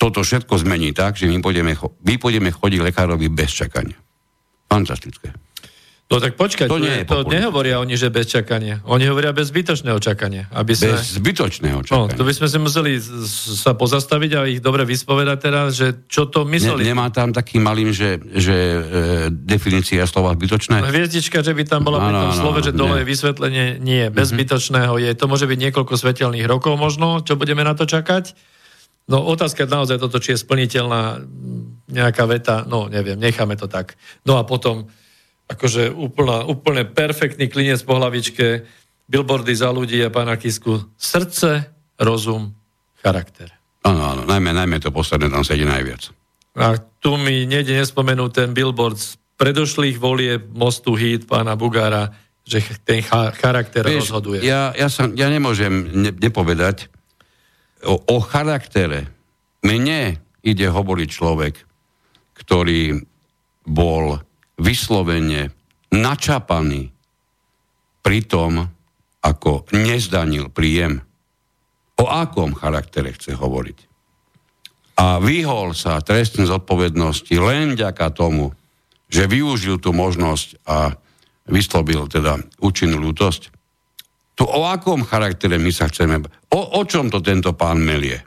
toto všetko zmení tak, že my pôjdeme, my pôjdeme chodiť lekárovi bez čakania. Fantastické.
No tak počkaj, to, nie je to nehovoria oni, že bez čakania. Oni hovoria bez zbytočného čakania. Aby
sa... Bez zbytočného čakania.
No, to by sme si museli sa pozastaviť a ich dobre vyspovedať teraz, že čo to mysleli.
Ne, nemá tam taký malým, že, že e, definícia slova zbytočné?
Hviezdička, že by tam bola pri tom slove, že dole je vysvetlenie, nie. Bez mm-hmm. zbytočného je, to môže byť niekoľko svetelných rokov možno, čo budeme na to čakať. No otázka je naozaj toto, či je splniteľná nejaká veta, no neviem, necháme to tak. No a potom akože úplná, úplne perfektný klinec po hlavičke, billboardy za ľudí a pána Kisku. Srdce, rozum, charakter.
Áno, áno, najmä, najmä to posledné tam sedí najviac.
A tu mi nejde nespomenúť ten billboard z predošlých volie mostu hit pána Bugára, že ten cha- charakter Vieš, rozhoduje.
Ja, ja, sa, ja nemôžem ne, nepovedať o, o charaktere. Mne ide hovoriť človek, ktorý bol vyslovene načapaný pri tom, ako nezdanil príjem. O akom charaktere chce hovoriť? A vyhol sa trestnej zodpovednosti len vďaka tomu, že využil tú možnosť a vyslobil teda účinnú ľútosť. Tu o akom charaktere my sa chceme... O, o čom to tento pán melie?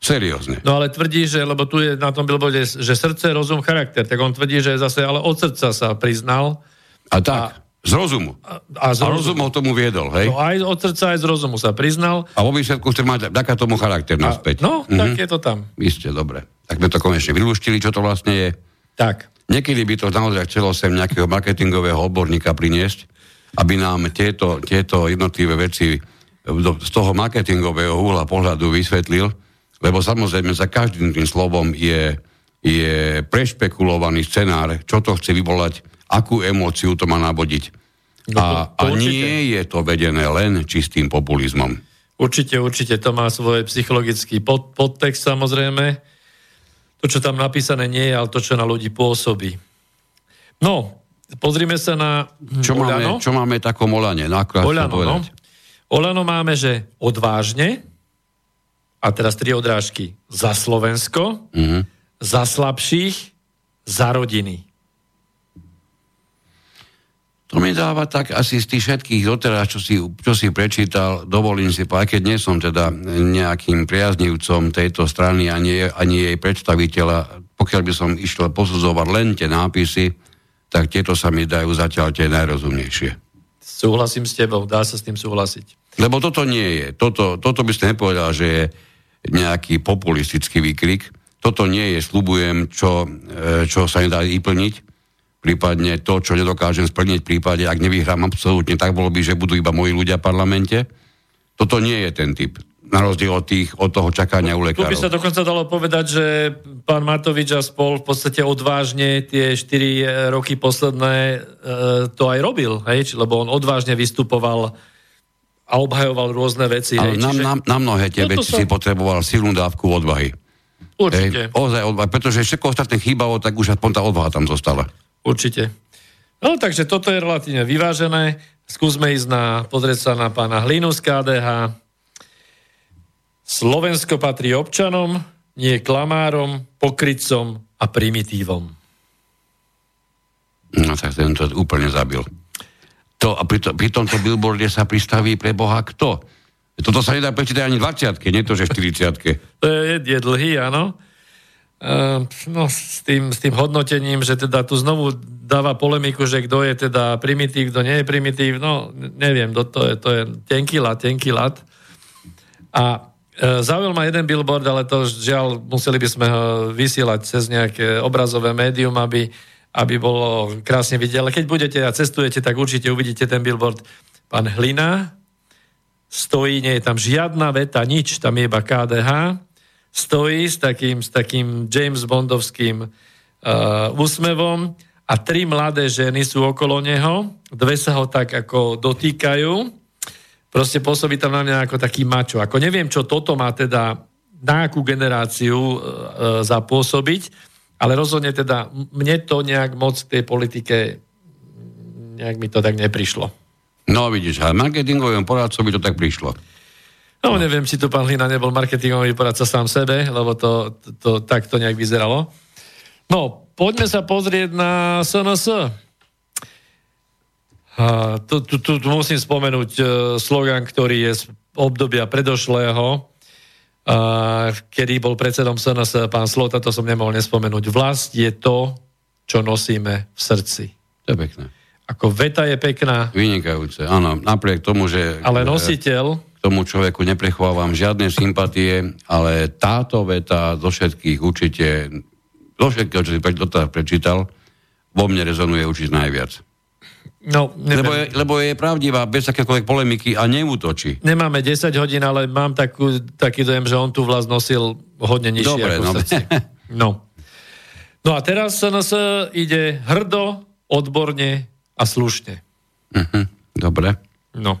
Seriózne.
No ale tvrdí, že, lebo tu je na tom billboarde, že srdce, rozum, charakter, tak on tvrdí, že zase ale od srdca sa priznal.
A tak, a, z rozumu. A, a, z a rozum ho tomu viedol, hej?
No aj od srdca, aj z rozumu sa priznal.
A vo výsledku chce mať taká tomu charakter naspäť.
No, mhm. tak je to tam.
Isté, dobre. Tak sme to konečne vylúštili, čo to vlastne je.
Tak.
Niekedy by to naozaj chcelo sem nejakého marketingového odborníka priniesť, aby nám tieto, tieto jednotlivé veci z toho marketingového uhla pohľadu vysvetlil, lebo samozrejme za každým tým slovom je, je prešpekulovaný scenár, čo to chce vyvolať, akú emóciu to má nabodiť. No to, a, a nie je to vedené len čistým populizmom.
Určite, určite to má svoj psychologický pod, podtext samozrejme. To, čo tam napísané nie je, ale to, čo na ľudí pôsobí. No, pozrime sa na
čo Olano. Máme, čo máme takom Olane?
Olano, no. Olano máme, že odvážne, a teraz tri odrážky za Slovensko,
Mhm.
za slabších, za rodiny.
To mi dáva tak asi z tých všetkých doteraz, čo si, čo si prečítal, dovolím si, aj keď nie som teda nejakým priaznivcom tejto strany ani, ani jej predstaviteľa, pokiaľ by som išiel posudzovať len tie nápisy, tak tieto sa mi dajú zatiaľ tie najrozumnejšie.
Súhlasím s tebou, dá sa s tým súhlasiť.
Lebo toto nie je. Toto, toto by ste nepovedal, že je nejaký populistický výkrik. Toto nie je, slubujem, čo, e, čo sa nedá vyplniť. Prípadne to, čo nedokážem splniť v prípade, ak nevyhrám absolútne, tak bolo by, že budú iba moji ľudia v parlamente. Toto nie je ten typ. Na rozdiel od, tých, od toho čakania u
Tu by sa
lekárov.
dokonca dalo povedať, že pán Matovič a spol v podstate odvážne tie 4 roky posledné e, to aj robil, hej? Lebo on odvážne vystupoval a obhajoval rôzne veci.
Ale
hej?
na, na, na mnohé tie
Toto
veci
sa-
si potreboval silnú dávku odvahy.
Určite.
Hej, ozaj odvahy, pretože všetko ostatné chýbalo, tak už aspoň tá odvaha tam zostala.
Určite. No takže toto je relatívne vyvážené. Skúsme ísť na, pozrieť sa na pána Hlinu z KDH. Slovensko patrí občanom, nie klamárom, pokrytcom a primitívom.
No tak ten to úplne zabil. To, a pri, to, pri tomto billboarde sa pristaví pre Boha kto? Toto sa nedá prečítať ani 20 nie to, že 40
To je, je dlhý, áno. Uh, no, s tým, s tým hodnotením, že teda tu znovu dáva polemiku, že kto je teda primitív, kto nie je primitív, no neviem, to, to, je, to je tenký lat, tenký lat. A zaujal ma jeden billboard, ale to žiaľ, museli by sme ho vysielať cez nejaké obrazové médium, aby, aby bolo krásne vidieť. Ale keď budete a cestujete, tak určite uvidíte ten billboard. Pán Hlina stojí, nie je tam žiadna veta, nič, tam je iba KDH, stojí s takým, s takým James Bondovským uh, úsmevom a tri mladé ženy sú okolo neho, dve sa ho tak ako dotýkajú, proste pôsobí tam na mňa ako taký mačo. Ako neviem, čo toto má teda na akú generáciu uh, zapôsobiť, ale rozhodne teda mne to nejak moc v tej politike nejak mi to tak neprišlo.
No vidíš, ale marketingovému poradcovi to tak prišlo.
No, neviem, či tu pán Hlina nebol marketingový poradca sám sebe, lebo to, to, to takto nejak vyzeralo. No, poďme sa pozrieť na SNS. A, tu, tu, tu, musím spomenúť uh, slogan, ktorý je z obdobia predošlého, uh, kedy bol predsedom SNS pán Slota, to som nemohol nespomenúť. Vlast je to, čo nosíme v srdci.
To je pekné.
Ako veta je pekná,
Vynikajúce, áno. Napriek tomu, že
ale
e,
nositeľ
k tomu človeku neprechovávam žiadne sympatie, ale táto veta zo všetkých určite, zo všetkého, čo si doteraz prečítal, vo mne rezonuje určite najviac.
No, neviem.
Lebo je, lebo je pravdivá, bez akékoľvek polemiky a neútočí.
Nemáme 10 hodín, ale mám takú, taký dojem, že on tú vlast nosil hodne nižšie
Dobre,
ako
no.
No. No a teraz SNS ide hrdo, odborne a slušne.
Mhm, Dobre.
No.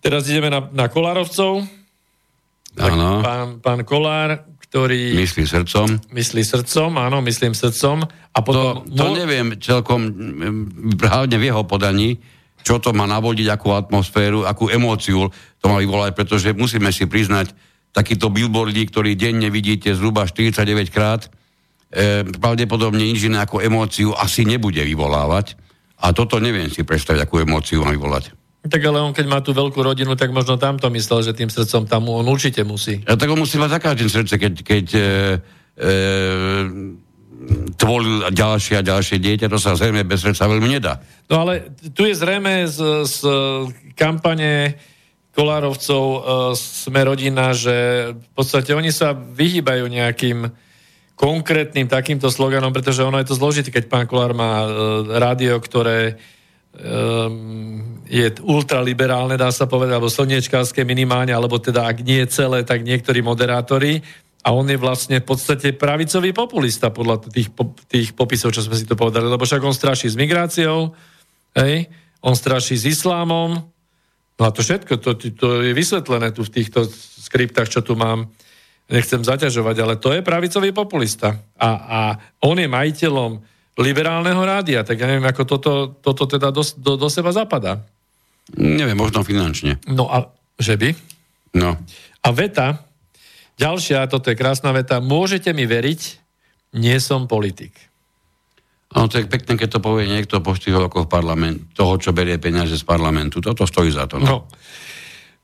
Teraz ideme na, na Kolárovcov. Tak
Áno.
Pán, pán Kolár, ktorý
Myslí srdcom.
myslí srdcom, áno, myslím srdcom. A
To,
potom...
to neviem celkom, mm, hlavne v jeho podaní, čo to má navodiť, akú atmosféru, akú emóciu to má vyvolať, pretože musíme si priznať, takýto billboardy, ktorý denne vidíte zhruba 49 krát, e, pravdepodobne nič iné ako emóciu asi nebude vyvolávať. A toto neviem si predstaviť, akú emóciu má vyvolať.
Tak ale on, keď má tú veľkú rodinu, tak možno tamto myslel, že tým srdcom tam on určite musí.
A tak on musí mať za každým srdce, keď, keď e, e, tvoril ďalšie a ďalšie dieťa, to sa zrejme bez srdca veľmi nedá.
No ale tu je zrejme z, z kampane Kolárovcov e, sme rodina, že v podstate oni sa vyhýbajú nejakým konkrétnym takýmto sloganom, pretože ono je to zložité, keď pán Kolár má e, rádio, ktoré um, je ultraliberálne, dá sa povedať, alebo slniečkárske minimálne, alebo teda ak nie celé, tak niektorí moderátori. A on je vlastne v podstate pravicový populista podľa tých, tých popisov, čo sme si to povedali, lebo však on straší s migráciou, hej? on straší s islámom, no a to všetko, to, to je vysvetlené tu v týchto skriptách, čo tu mám. Nechcem zaťažovať, ale to je pravicový populista. A, a on je majiteľom liberálneho rádia, tak ja neviem, ako toto, toto teda do, do, do seba zapadá.
Neviem, možno finančne.
No a že by?
No.
A veta, ďalšia, toto je krásna veta, môžete mi veriť, nie som politik.
No to je pekné, keď to povie niekto po 4 rokoch parlament, toho, čo berie peniaze z parlamentu. Toto stojí za to. No.
No.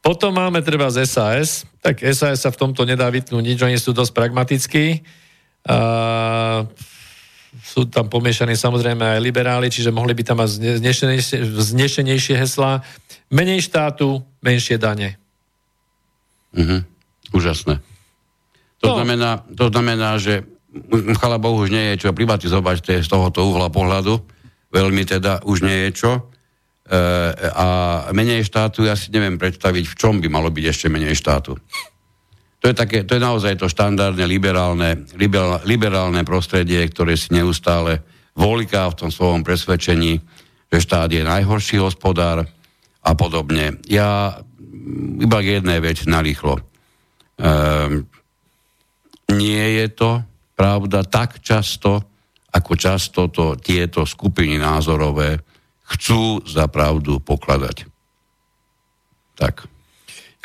Potom máme treba z SAS, tak SAS sa v tomto nedá vytnúť nič, oni sú dosť pragmatickí. Uh, sú tam pomiešaní samozrejme aj liberáli, čiže mohli by tam mať vznešenejšie, vznešenejšie heslá. Menej štátu, menšie dane.
Mhm. Úžasné. To,
No.
znamená, to znamená, že chvala Bohu už nie je čo privatizovať to je z tohoto uhla pohľadu. Veľmi teda už nie je čo. E, a menej štátu, ja si neviem predstaviť, v čom by malo byť ešte menej štátu. To je, také, to je naozaj to štandardne liberálne, liberál, liberálne prostredie, ktoré si neustále voliká v tom svojom presvedčení, že štát je najhorší hospodár a podobne. Ja iba k jednej veci narýchlo. Ehm, nie je to pravda tak často, ako často to tieto skupiny názorové chcú za pravdu pokladať. Tak.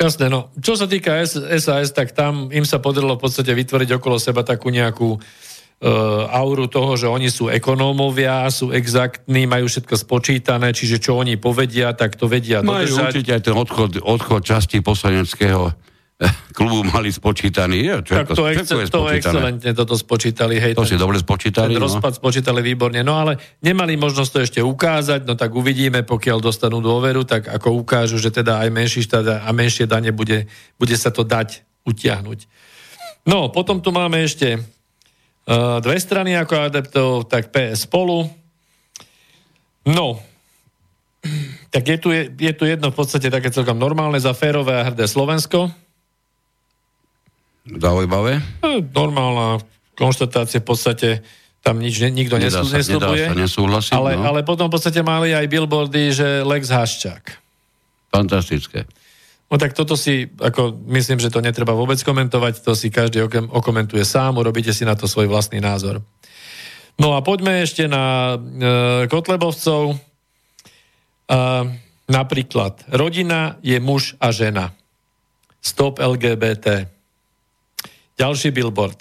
Jasné, no. Čo sa týka SAS, tak tam im sa podarilo v podstate vytvoriť okolo seba takú nejakú uh, auru toho, že oni sú ekonómovia, sú exaktní, majú všetko spočítané, čiže čo oni povedia, tak to vedia
Majú
dodržať.
určite aj ten odchod, odchod časti poslaneckého klubu mali spočítaný. Je, čo
Tak to,
všetko
excel,
je
to excelentne toto spočítali. Hej,
To
ten-
si dobre spočítali.
Ten
No.
rozpad spočítali výborne, no ale nemali možnosť to ešte ukázať, no tak uvidíme, pokiaľ dostanú dôveru, tak ako ukážu, že teda aj menší štát a menšie dane bude, bude sa to dať utiahnuť. No, potom tu máme ešte uh, dve strany ako adeptov, tak PS spolu. No, tak je tu, je, je tu jedno v podstate také celkom normálne za férové a hrdé Slovensko.
Zaujímavé.
No, normálna konštatácia v podstate tam nič, nikto
Nedá sa.
Ale,
no.
ale potom v podstate mali aj billboardy, že Lex Haščák.
Fantastické.
No tak toto si, ako myslím, že to netreba vôbec komentovať, to si každý okem, okomentuje sám, urobíte si na to svoj vlastný názor. No a poďme ešte na e, Kotlebovcov. E, napríklad, rodina je muž a žena. Stop LGBT. Ďalší billboard.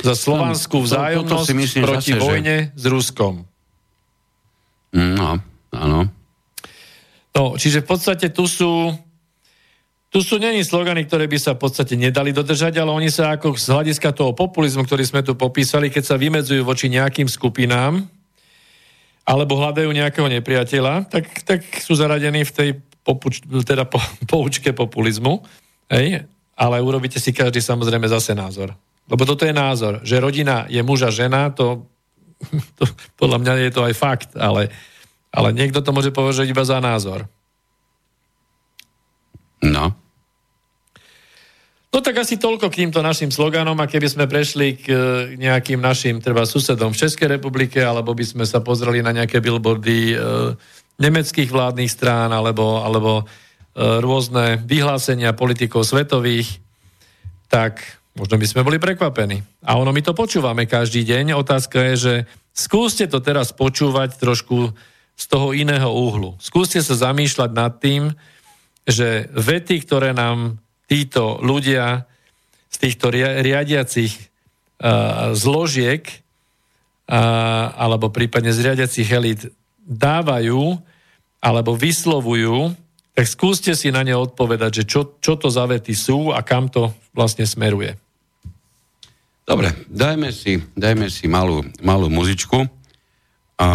Za slovanskú
No, to-
vzájomnosť
si myslím
proti
zase, že-
vojne s Ruskom.
No, áno.
No, čiže v podstate tu sú tu sú není slogany, ktoré by sa v podstate nedali dodržať, ale oni sa ako z hľadiska toho populizmu, ktorý sme tu popísali, keď sa vymedzujú voči nejakým skupinám alebo hľadajú nejakého nepriateľa, tak, tak sú zaradení v tej popuč, teda po, poučke populizmu. Hej? Ale urobíte si každý samozrejme zase názor. Lebo toto je názor, že rodina je muž a žena, to, to podľa mňa je to aj fakt, ale, ale niekto to môže považovať iba za názor.
No.
No tak asi toľko k týmto našim sloganom a keby sme prešli k e, nejakým našim treba susedom v Českej republike, alebo by sme sa pozreli na nejaké billboardy e, nemeckých vládnych strán, alebo, alebo rôzne vyhlásenia politikov svetových, tak možno by sme boli prekvapení. A ono my to počúvame každý deň. Otázka je, že skúste to teraz počúvať trošku z toho iného úhlu. Skúste sa zamýšľať nad tým, že vety, ktoré nám títo ľudia z týchto ria- riadiacich uh, zložiek uh, alebo prípadne z riadiacich elít dávajú alebo vyslovujú, tak skúste si na ne odpovedať, že čo, čo to za vety sú a kam to vlastne smeruje.
Dobre, dajme si, dajme si malú, malú muzičku a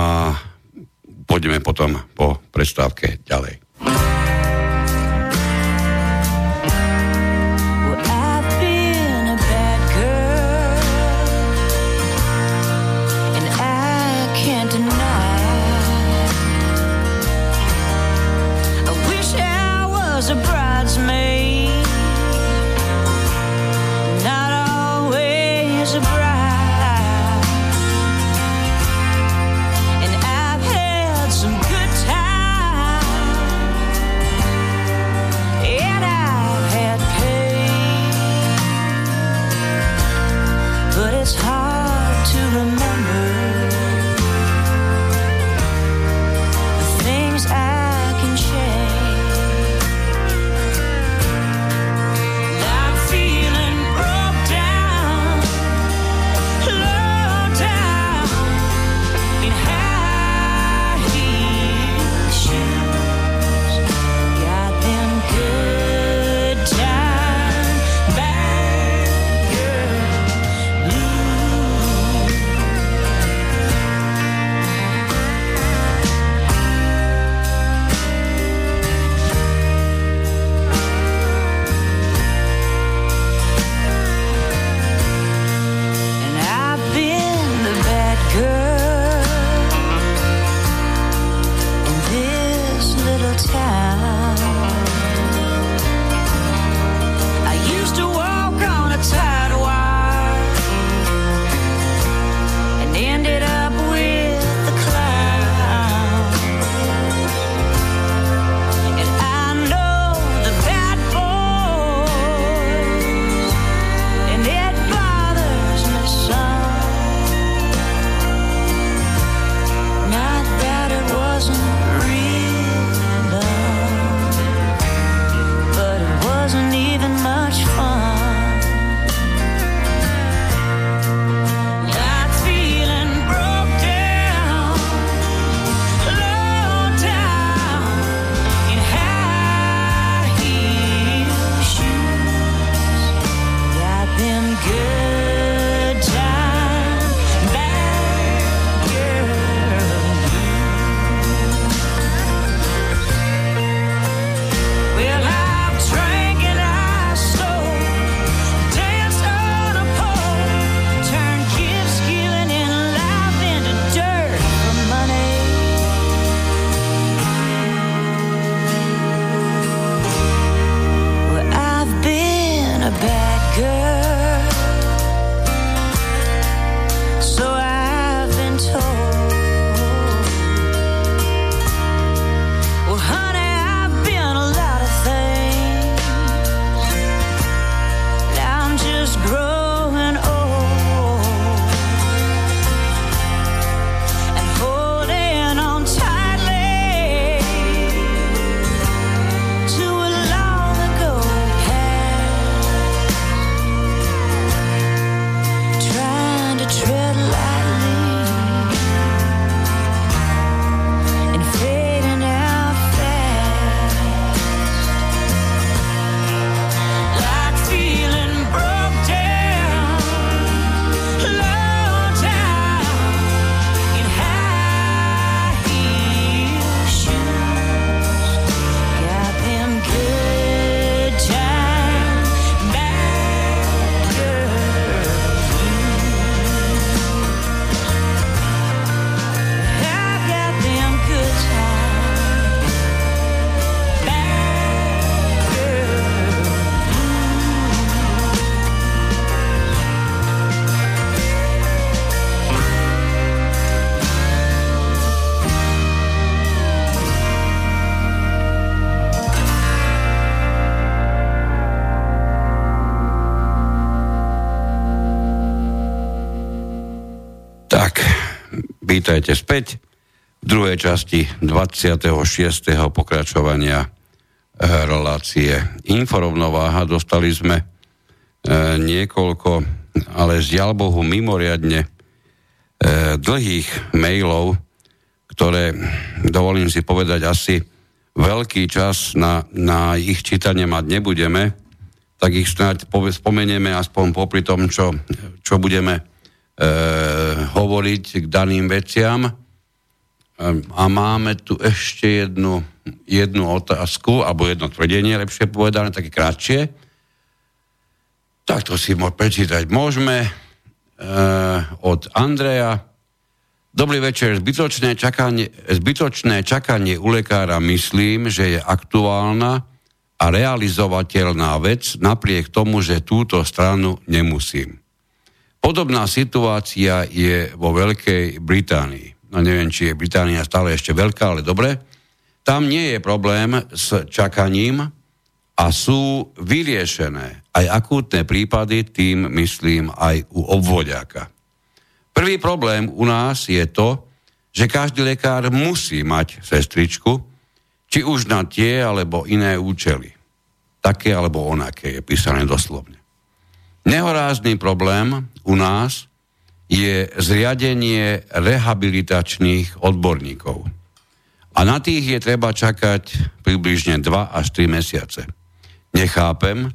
poďme potom po prestávke ďalej. Vítajte späť v druhej časti 26. pokračovania eh, relácie Inforovnováha. Dostali sme eh, niekoľko, ale žiaľ Bohu mimoriadne eh, dlhých mailov, ktoré, dovolím si povedať, asi veľký čas na, na ich čítanie mať nebudeme, tak ich snáď spomenieme aspoň popri tom, čo, čo budeme hovoriť k daným veciam. E, a máme tu ešte jednu, jednu otázku, alebo jedno tvrdenie, lepšie povedané, také kratšie. Tak to si prečítať môžeme. E, od Andreja. Dobrý večer. Zbytočné čakanie, zbytočné čakanie u lekára myslím, že je aktuálna a realizovateľná vec napriek tomu, že túto stranu nemusím. Podobná situácia je vo Veľkej Británii. No neviem, či je Británia stále ešte veľká, ale dobre. Tam nie je problém s čakaním a sú vyriešené aj akútne prípady, tým myslím aj u obvodiaka. Prvý problém u nás je to, že každý lekár musí mať sestričku, či už na tie alebo iné účely. Také alebo onaké je písané doslovne. Nehorázny problém u nás je zriadenie rehabilitačných odborníkov. A na tých je treba čakať približne 2 až 3 mesiace. Nechápem,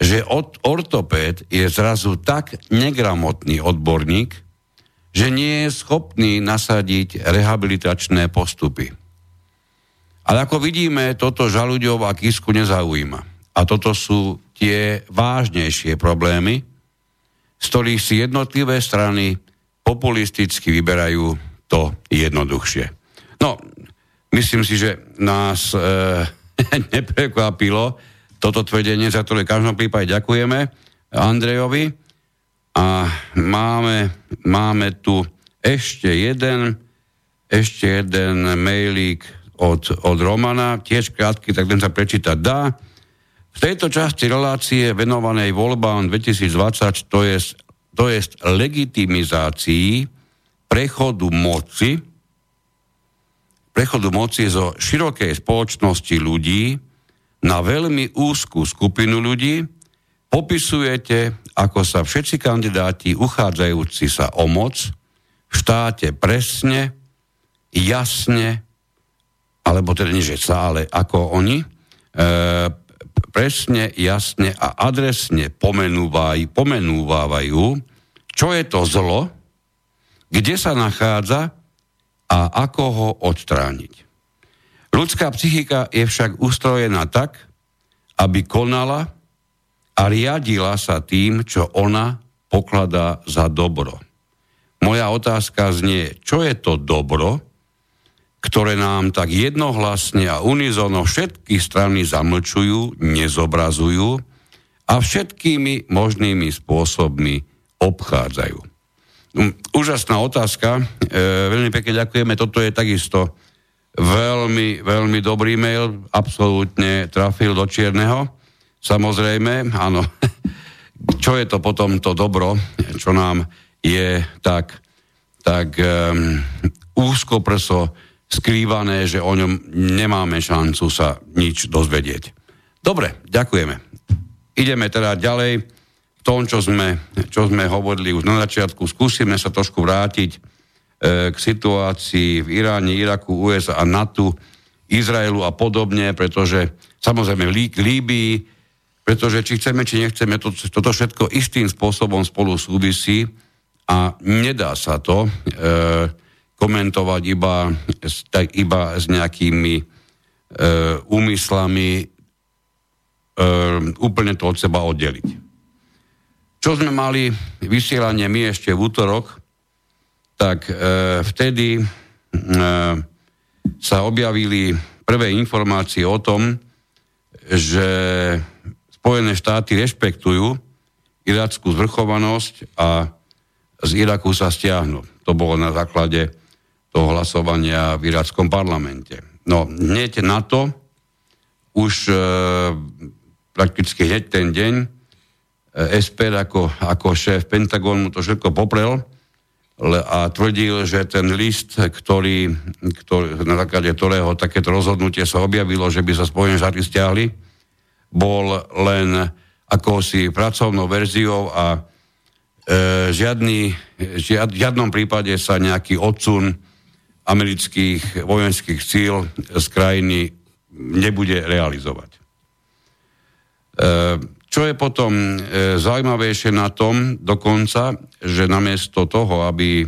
že od ortopéd je zrazu tak negramotný odborník, že nie je schopný nasadiť rehabilitačné postupy. Ale ako vidíme, toto žaluďov a kisku nezaujíma. A toto sú tie vážnejšie problémy, z ktorých si jednotlivé strany populisticky vyberajú to jednoduchšie. No, myslím si, že nás e, neprekvapilo toto tvrdenie, za ktoré v každom prípade ďakujeme Andrejovi. A máme, máme tu ešte jeden, ešte jeden mailík od, od Romana, tiež krátky, tak ten sa prečítať dá. V tejto časti relácie venovanej voľbám 2020, to je, to je legitimizácii prechodu moci, prechodu moci zo širokej spoločnosti ľudí na veľmi úzkú skupinu ľudí, popisujete, ako sa všetci kandidáti uchádzajúci sa o moc v štáte presne, jasne, alebo teda nie, že sa, ale ako oni, e, presne, jasne a adresne pomenúvajú, pomenúvajú, čo je to zlo, kde sa nachádza a ako ho odstrániť. Ľudská psychika je však ustrojená tak, aby konala a riadila sa tým, čo ona pokladá za dobro. Moja otázka znie, čo je to dobro, ktoré nám tak jednohlasne a unizono všetky strany zamlčujú, nezobrazujú a všetkými možnými spôsobmi obchádzajú. Mm, úžasná otázka, e, veľmi pekne ďakujeme, toto je takisto veľmi, veľmi dobrý mail, absolútne trafil do čierneho. Samozrejme, áno, čo je to potom to dobro, čo nám je tak, tak um, úzko prso skrývané, že o ňom nemáme šancu sa nič dozvedieť. Dobre, ďakujeme. Ideme teda ďalej v tom, čo sme, čo sme hovorili už na začiatku. Skúsime sa trošku vrátiť e, k situácii v Iráne, Iraku, USA a NATO, Izraelu a podobne, pretože samozrejme v Líbii, pretože či chceme, či nechceme, to, toto všetko istým spôsobom spolu súvisí a nedá sa to. E, komentovať iba, iba s nejakými e, úmyslami e, úplne to od seba oddeliť. Čo sme mali vysielanie my ešte v útorok, tak e, vtedy e, sa objavili prvé informácie o tom, že Spojené štáty rešpektujú irackú zvrchovanosť a z Iraku sa stiahnu. To bolo na základe toho hlasovania v irackom parlamente. No, hneď na to, už e, prakticky hneď ten deň, e, SPR ako, ako šéf Pentagonu to všetko poprel le- a tvrdil, že ten list, ktorý, ktorý, na základe ktorého takéto rozhodnutie sa objavilo, že by sa Spojené štáty stiahli, bol len akousi pracovnou verziou a e, žiadny, žiad, v žiadnom prípade sa nejaký odsun amerických vojenských síl z krajiny nebude realizovať. E, čo je potom e, zaujímavejšie na tom dokonca, že namiesto toho, aby,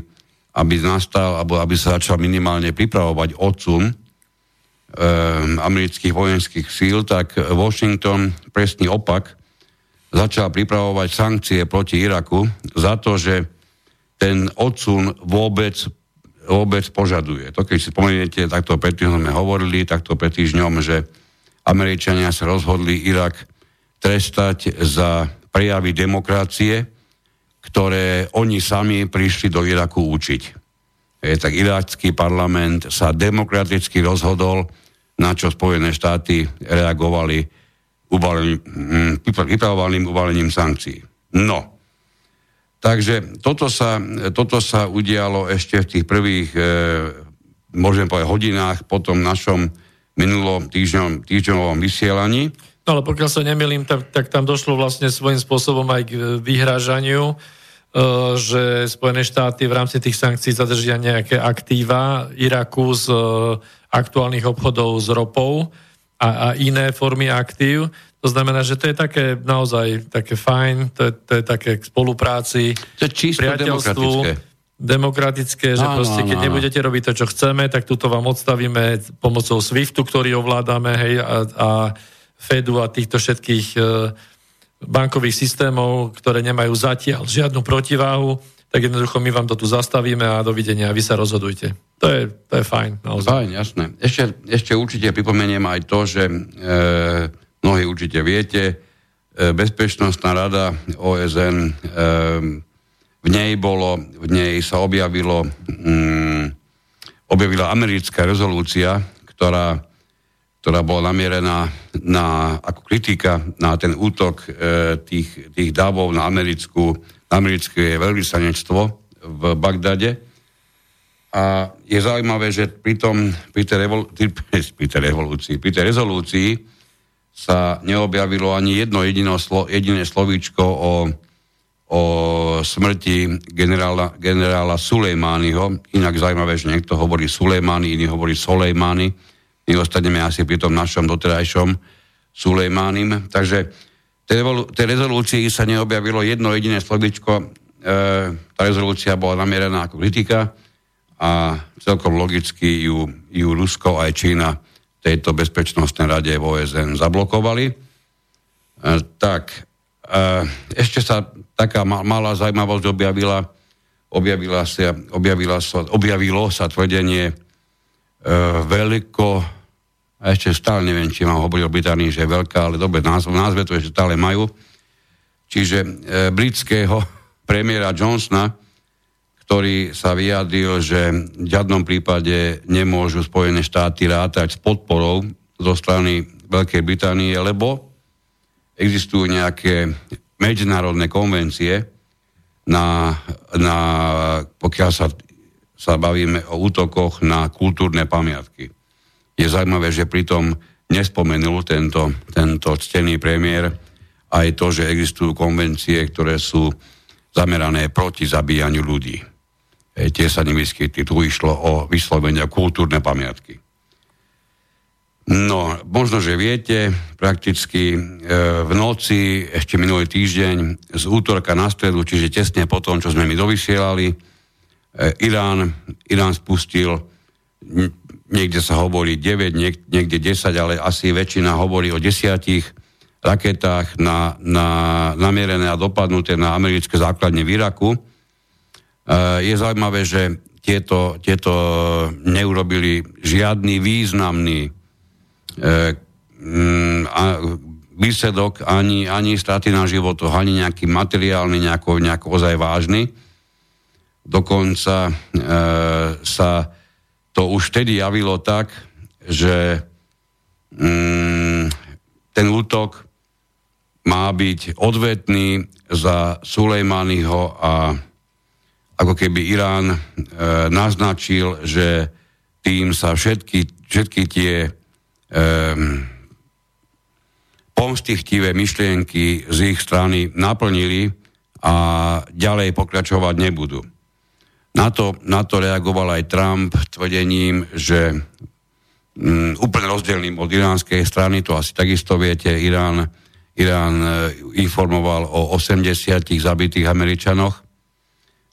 aby nastal, alebo aby sa začal minimálne pripravovať odsun e, amerických vojenských síl, tak Washington, presný opak, začal pripravovať sankcie proti Iraku za to, že ten odsun vôbec vôbec požaduje. To keď si spomeniete, takto pred týždňom sme hovorili, takto pred týždňom, že Američania sa rozhodli Irak trestať za prejavy demokracie, ktoré oni sami prišli do Iraku učiť. Je, tak iracký parlament sa demokraticky rozhodol, na čo Spojené štáty reagovali uvalením, mm, vypravovaným uvalením sankcií. No, Takže toto sa, toto sa udialo ešte v tých prvých, e, môžem povedať, hodinách po tom našom minulom týždňom, týždňovom vysielaní.
No ale pokiaľ sa nemýlim, tak, tak tam došlo vlastne svojím spôsobom aj k vyhrážaniu, e, že Spojené štáty v rámci tých sankcií zadržia nejaké aktíva Iraku z e, aktuálnych obchodov s ropou a, a iné formy aktív. To znamená, že to je také naozaj také fajn, to je, to je také k spolupráci,
to je čisto
priateľstvu, demokratické, demokratické že áno, proste, keď áno, nebudete robiť to, čo chceme, tak túto vám odstavíme pomocou SWIFTu, ktorý ovládame, hej, a, a Fedu a týchto všetkých e, bankových systémov, ktoré nemajú zatiaľ žiadnu protiváhu, tak jednoducho my vám to tu zastavíme a dovidenia, vy sa rozhodujte. To je, to je fajn, naozaj.
Fajn, jasné. Ešte, ešte určite pripomeniem aj to, že e, mnohí určite viete, e, Bezpečnostná rada OSN, e, v nej bolo, v nej sa objavilo, mm, objavila americká rezolúcia, ktorá, ktorá bola namierená na, ako kritika na ten útok e, tých, tých dávov na, americkú, americké veľvyslanectvo v Bagdade. A je zaujímavé, že pri, tom, pri, tej, revol, pri tej revolúcii, pri tej rezolúcii sa neobjavilo ani jedno jedino jediné slovíčko o, o smrti generála, generála Sulejmányho. Inak zaujímavé, že niekto hovorí Sulejmány, iný hovorí Solejmány. My ostaneme asi pri tom našom doterajšom Sulejmánim. Takže tej rezolúcii sa neobjavilo jedno jediné slovíčko. E, tá rezolúcia bola namierená ako kritika a celkom logicky ju, ju Rusko aj Čína tejto bezpečnostnej rade v OSN zablokovali. E, tak, e, ešte sa taká malá zaujímavosť objavila, objavila sa, objavila sa, objavilo sa tvrdenie e, veľko, a ešte stále neviem, či mám hovoriť o Británii, že je veľká, ale dobre, názve, názve to ešte stále majú. Čiže e, britského premiéra Johnsona, ktorý sa vyjadril, že v žiadnom prípade nemôžu Spojené štáty rátať s podporou zo strany Veľkej Británie, lebo existujú nejaké medzinárodné konvencie, na, na, pokiaľ sa, sa bavíme o útokoch na kultúrne pamiatky. Je zaujímavé, že pritom nespomenul tento, tento ctený premiér aj to, že existujú konvencie, ktoré sú zamerané proti zabíjaniu ľudí. E, tie sa nevyskytli. Tu išlo o vyslovenia kultúrne pamiatky. No, možno, že viete, prakticky e, v noci, ešte minulý týždeň, z útorka na stredu, čiže tesne po tom, čo sme my dovysielali, e, Irán, Irán spustil, niekde sa hovorí 9, niek- niekde 10, ale asi väčšina hovorí o desiatich raketách na, na, namierené a dopadnuté na americké základne v Iraku Eh, je zaujímavé, že tieto, tieto neurobili žiadny významný eh, mm, výsledok, ani, ani straty na životoch, ani nejaký materiálny, nejako, nejako ozaj vážny. Dokonca e, sa to už vtedy javilo tak, že mm, ten útok má byť odvetný za Sulejmányho a ako keby Irán e, naznačil, že tým sa všetky, všetky tie e, pomstichtivé myšlienky z ich strany naplnili a ďalej pokračovať nebudú. Na to, na to reagoval aj Trump tvrdením, že um, úplne rozdielným od iránskej strany, to asi takisto viete, Irán, Irán e, informoval o 80 zabitých Američanoch,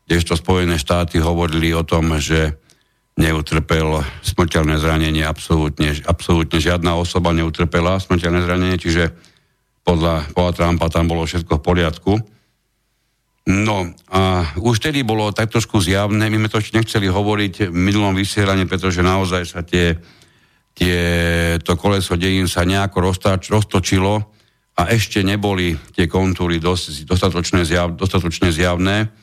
kdežto Spojené štáty hovorili o tom, že neutrpel smrteľné zranenie, absolútne, absolútne žiadna osoba neutrpela smrteľné zranenie, čiže podľa, podľa Trumpa tam bolo všetko v poriadku. No a už tedy bolo tak trošku zjavné, my sme to ešte nechceli hovoriť v minulom vysielaní, pretože naozaj sa tie, tie, to koleso dejín sa nejako roztač, roztočilo a ešte neboli tie kontúry dosť, dostatočne, zjav, dostatočne zjavné.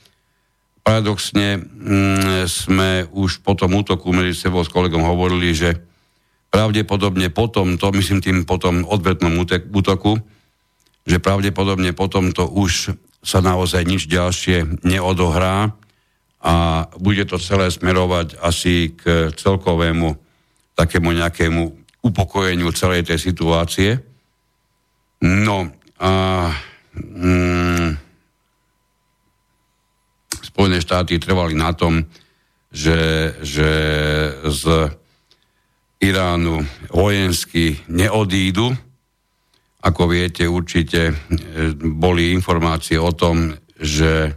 Paradoxne mm, sme už po tom útoku medzi sebou s kolegom hovorili, že pravdepodobne po tomto, myslím tým po tom odvetnom útoku, že pravdepodobne po tomto už sa naozaj nič ďalšie neodohrá a bude to celé smerovať asi k celkovému takému nejakému upokojeniu celej tej situácie. No a mm, Spojené štáty trvali na tom, že, že z Iránu vojensky neodídu. Ako viete, určite e, boli informácie o tom, že e,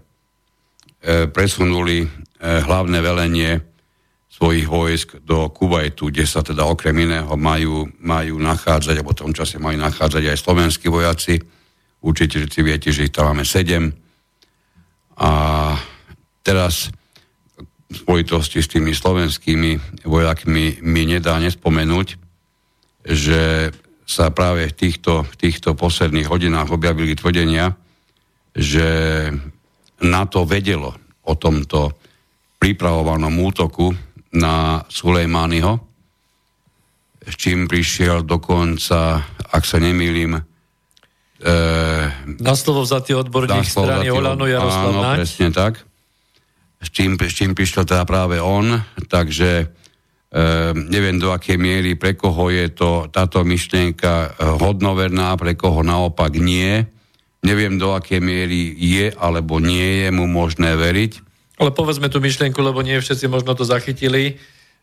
presunuli e, hlavné velenie svojich vojsk do Kuwaitu, kde sa teda okrem iného majú, majú nachádzať, alebo v tom čase majú nachádzať aj slovenskí vojaci. Určite si viete, že ich tam máme sedem. A teraz v spojitosti s tými slovenskými vojakmi mi nedá nespomenúť, že sa práve v týchto, v týchto posledných hodinách objavili tvrdenia, že NATO vedelo o tomto pripravovanom útoku na Sulejmányho, s čím prišiel dokonca, ak sa nemýlim, e,
na slovo vzatý odborník strany Olano Jaroslav
Áno, presne tak. S čím, s čím prišiel teda práve on, takže neviem do akej miery, pre koho je to táto myšlienka e, hodnoverná, pre koho naopak nie. Neviem do akej miery je alebo nie je mu možné veriť.
Ale povedzme tú myšlienku, lebo nie všetci možno to zachytili,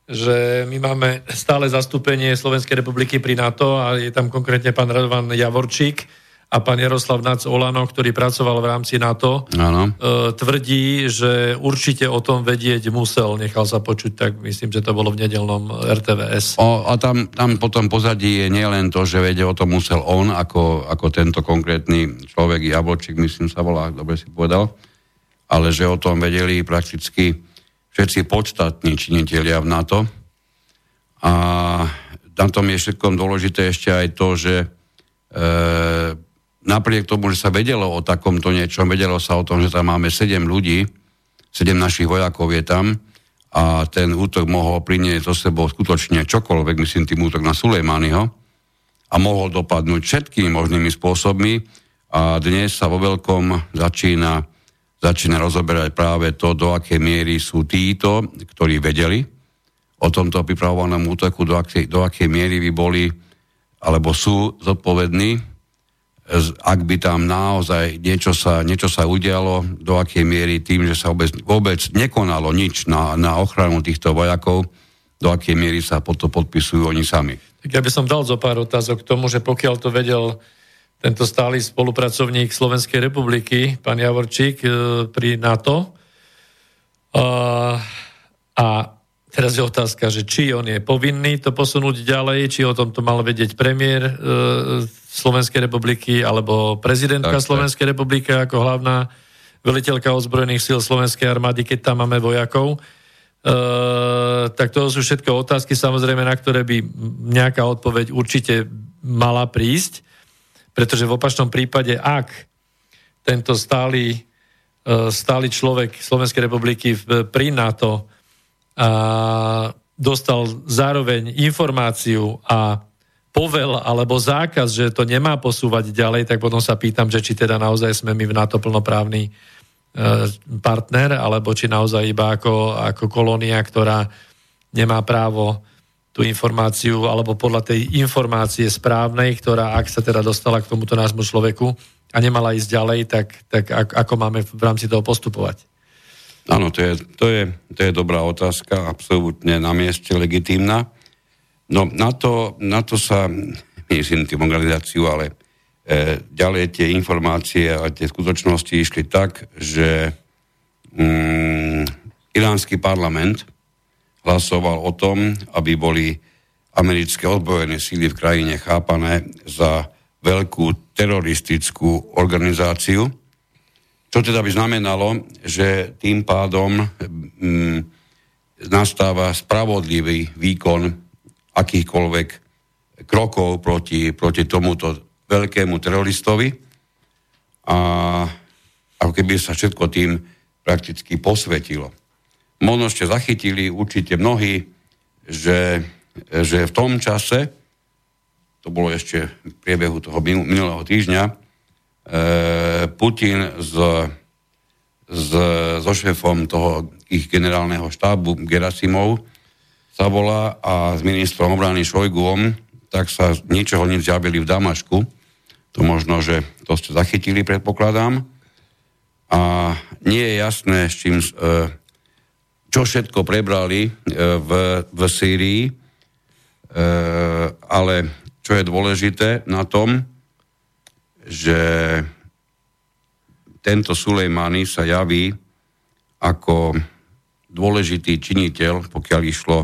že my máme stále zastúpenie Slovenskej republiky pri NATO a je tam konkrétne pán Radovan Javorčík, a pán Jaroslav Nac Olano, ktorý pracoval v rámci NATO, ano. E, tvrdí, že určite o tom vedieť musel, nechal sa počuť, tak myslím, že to bolo v nedelnom RTVS.
O, a tam, tam potom pozadí je nielen to, že vedie o tom musel on, ako, ako tento konkrétny človek, Jablčík, myslím sa volá, dobre si povedal, ale že o tom vedeli prakticky všetci podstatní činiteľia v NATO. A na tom je všetkom dôležité ešte aj to, že e, napriek tomu, že sa vedelo o takomto niečom, vedelo sa o tom, že tam máme 7 ľudí, 7 našich vojakov je tam a ten útok mohol priniesť so sebou skutočne čokoľvek, myslím tým útok na Sulejmányho a mohol dopadnúť všetkými možnými spôsobmi a dnes sa vo veľkom začína, začína rozoberať práve to, do akej miery sú títo, ktorí vedeli o tomto pripravovanom útoku, do akej, do akej miery by boli alebo sú zodpovední ak by tam naozaj niečo sa, niečo sa udialo, do akej miery tým, že sa vôbec, vôbec nekonalo nič na, na ochranu týchto vojakov, do akej miery sa pod to podpisujú oni sami.
Tak ja by som dal zo pár otázok k tomu, že pokiaľ to vedel tento stály spolupracovník Slovenskej republiky, pán Javorčík, e, pri NATO, a, a teraz je otázka, že či on je povinný to posunúť ďalej, či o tom to mal vedieť premiér e, Slovenskej republiky alebo prezidentka tak, Slovenskej tak. republiky ako hlavná veliteľka ozbrojených síl Slovenskej armády, keď tam máme vojakov. E, tak to sú všetko otázky, samozrejme, na ktoré by nejaká odpoveď určite mala prísť, pretože v opačnom prípade, ak tento stály, e, stály človek Slovenskej republiky pri NATO a dostal zároveň informáciu a povel alebo zákaz, že to nemá posúvať ďalej, tak potom sa pýtam, že či teda naozaj sme my v NATO plnoprávni partner, alebo či naozaj iba ako, ako kolónia, ktorá nemá právo tú informáciu, alebo podľa tej informácie správnej, ktorá ak sa teda dostala k tomuto nášmu človeku a nemala ísť ďalej, tak, tak ako máme v rámci toho postupovať?
Áno, to je, to, je, to je dobrá otázka, absolútne na mieste, legitímna. No na to, na to sa, myslím tým organizáciu, ale E, ďalej tie informácie a tie skutočnosti išli tak, že mm, iránsky parlament hlasoval o tom, aby boli americké odbojené síly v krajine chápané za veľkú teroristickú organizáciu, čo teda by znamenalo, že tým pádom mm, nastáva spravodlivý výkon akýchkoľvek krokov proti, proti tomuto veľkému teroristovi a ako keby sa všetko tým prakticky posvetilo. Možno ste zachytili určite mnohí, že, že v tom čase, to bolo ešte v priebehu toho minulého týždňa, Putin s, s, so šéfom toho ich generálneho štábu Gerasimov sa volá a s ministrom obrany Šojguom tak sa ničoho nič zjavili v Damašku. To možno, že to ste zachytili, predpokladám. A nie je jasné, s čím, e, čo všetko prebrali e, v, v Sýrii, e, ale čo je dôležité na tom, že tento Sulejmany sa javí ako dôležitý činiteľ, pokiaľ išlo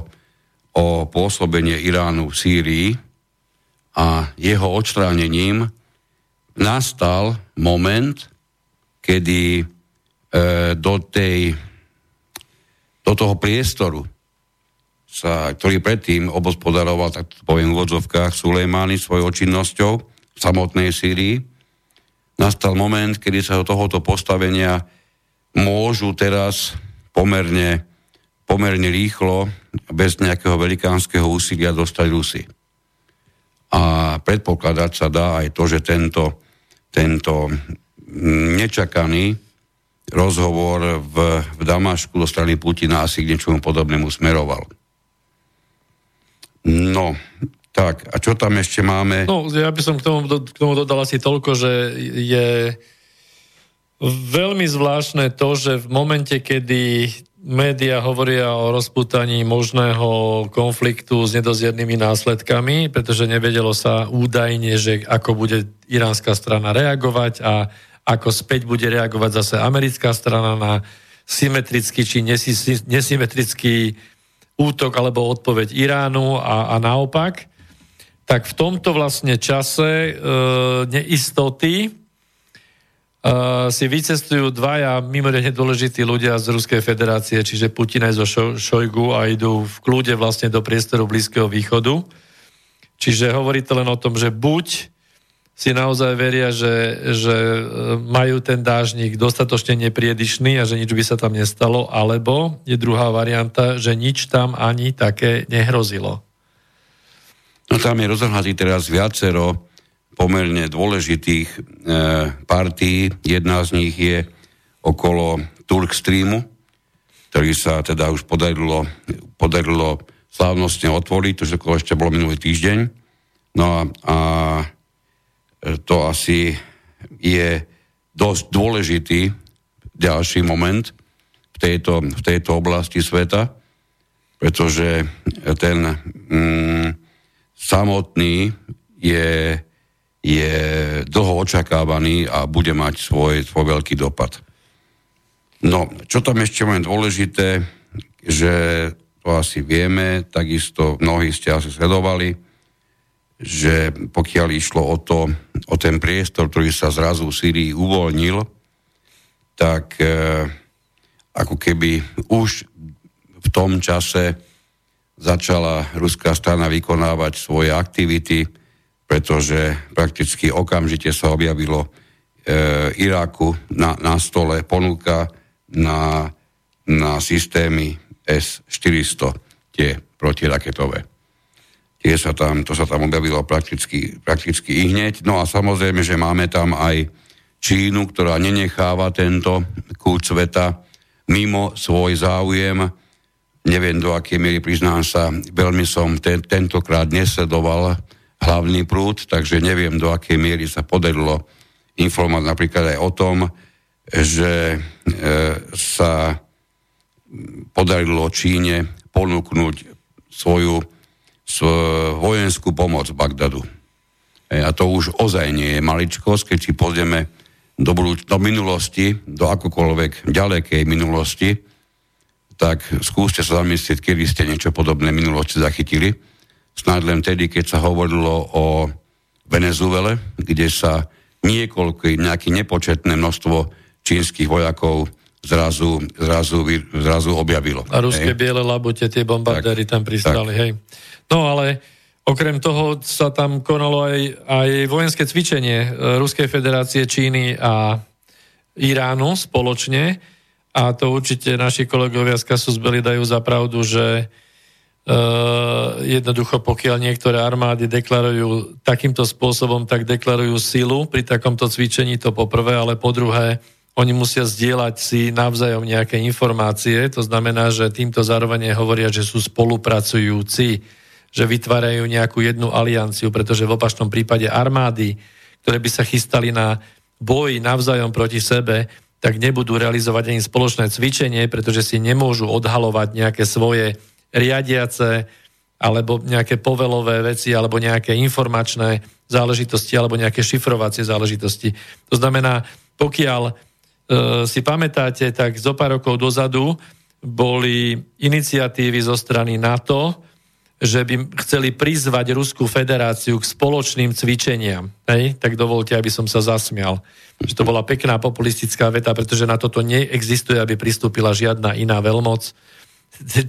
o pôsobenie Iránu v Sýrii, a jeho odstránením nastal moment, kedy e, do, tej, do toho priestoru, sa, ktorý predtým obospodaroval, tak poviem v vodzovkách, Sulejmány svojou činnosťou v samotnej Sýrii, nastal moment, kedy sa do tohoto postavenia môžu teraz pomerne, pomerne rýchlo, bez nejakého velikánskeho úsilia dostať Rusy a predpokladať sa dá aj to, že tento, tento nečakaný rozhovor v, v Damašku do strany Putina asi k niečomu podobnému smeroval. No, tak, a čo tam ešte máme?
No, ja by som k tomu, k tomu dodal asi toľko, že je veľmi zvláštne to, že v momente, kedy média hovoria o rozputaní možného konfliktu s nedoziernými následkami, pretože nevedelo sa údajne, že ako bude iránska strana reagovať a ako späť bude reagovať zase americká strana na symetrický či nesymetrický útok alebo odpoveď Iránu a, a naopak, tak v tomto vlastne čase e, neistoty Uh, si vycestujú dvaja mimoriadne dôležití ľudia z Ruskej federácie, čiže Putin aj zo Šojgu a idú v kľude vlastne do priestoru Blízkeho východu. Čiže hovorí to len o tom, že buď si naozaj veria, že, že e, majú ten dážnik dostatočne nepriedišný a že nič by sa tam nestalo, alebo je druhá varianta, že nič tam ani také nehrozilo.
No tam je rozhľadí teraz viacero pomerne dôležitých e, partí. Jedna z nich je okolo Turk Streamu, ktorý sa teda už podarilo, podarilo slávnostne otvoriť, to ešte bolo minulý týždeň. No a, a to asi je dosť dôležitý ďalší moment v tejto, v tejto oblasti sveta, pretože ten mm, samotný je je dlho očakávaný a bude mať svoj, svoj veľký dopad. No, čo tam ešte mám dôležité, že to asi vieme, takisto mnohí ste asi sledovali, že pokiaľ išlo o, to, o ten priestor, ktorý sa zrazu v Syrii uvoľnil, tak e, ako keby už v tom čase začala ruská strana vykonávať svoje aktivity, pretože prakticky okamžite sa objavilo e, Iráku na, na stole ponuka na, na systémy S-400, tie protiraketové. Tie sa tam, to sa tam objavilo prakticky, prakticky i hneď. No a samozrejme, že máme tam aj Čínu, ktorá nenecháva tento kút sveta mimo svoj záujem. Neviem do akej miery, priznám sa, veľmi som ten, tentokrát nesledoval hlavný prúd, takže neviem do akej miery sa podarilo informovať napríklad aj o tom, že e, sa podarilo Číne ponúknuť svoju svoju vojenskú pomoc Bagdadu. E, a to už ozaj nie je maličkosť, keď si pozrieme do, budúč- do minulosti, do akokoľvek ďalekej minulosti, tak skúste sa zamyslieť, kedy ste niečo podobné v minulosti zachytili. Snáď len tedy, keď sa hovorilo o Venezuele, kde sa niekoľko, nejaké nepočetné množstvo čínskych vojakov zrazu, zrazu, zrazu objavilo.
A ruské hej. biele labute, tie bombardéry tam pristali, tak. hej. No ale Okrem toho sa tam konalo aj, aj vojenské cvičenie e, Ruskej federácie, Číny a Iránu spoločne a to určite naši kolegovia z Kasus Belli dajú za pravdu, že Uh, jednoducho pokiaľ niektoré armády deklarujú takýmto spôsobom, tak deklarujú silu pri takomto cvičení, to poprvé, ale po druhé, oni musia zdieľať si navzájom nejaké informácie, to znamená, že týmto zároveň hovoria, že sú spolupracujúci že vytvárajú nejakú jednu alianciu, pretože v opačnom prípade armády, ktoré by sa chystali na boj navzájom proti sebe, tak nebudú realizovať ani spoločné cvičenie, pretože si nemôžu odhalovať nejaké svoje riadiace alebo nejaké povelové veci alebo nejaké informačné záležitosti alebo nejaké šifrovacie záležitosti. To znamená, pokiaľ e, si pamätáte, tak zo pár rokov dozadu boli iniciatívy zo strany NATO, že by chceli prizvať Ruskú federáciu k spoločným cvičeniam. Hej? Tak dovolte, aby som sa zasmial. Že to bola pekná populistická veta, pretože na toto neexistuje, aby pristúpila žiadna iná veľmoc.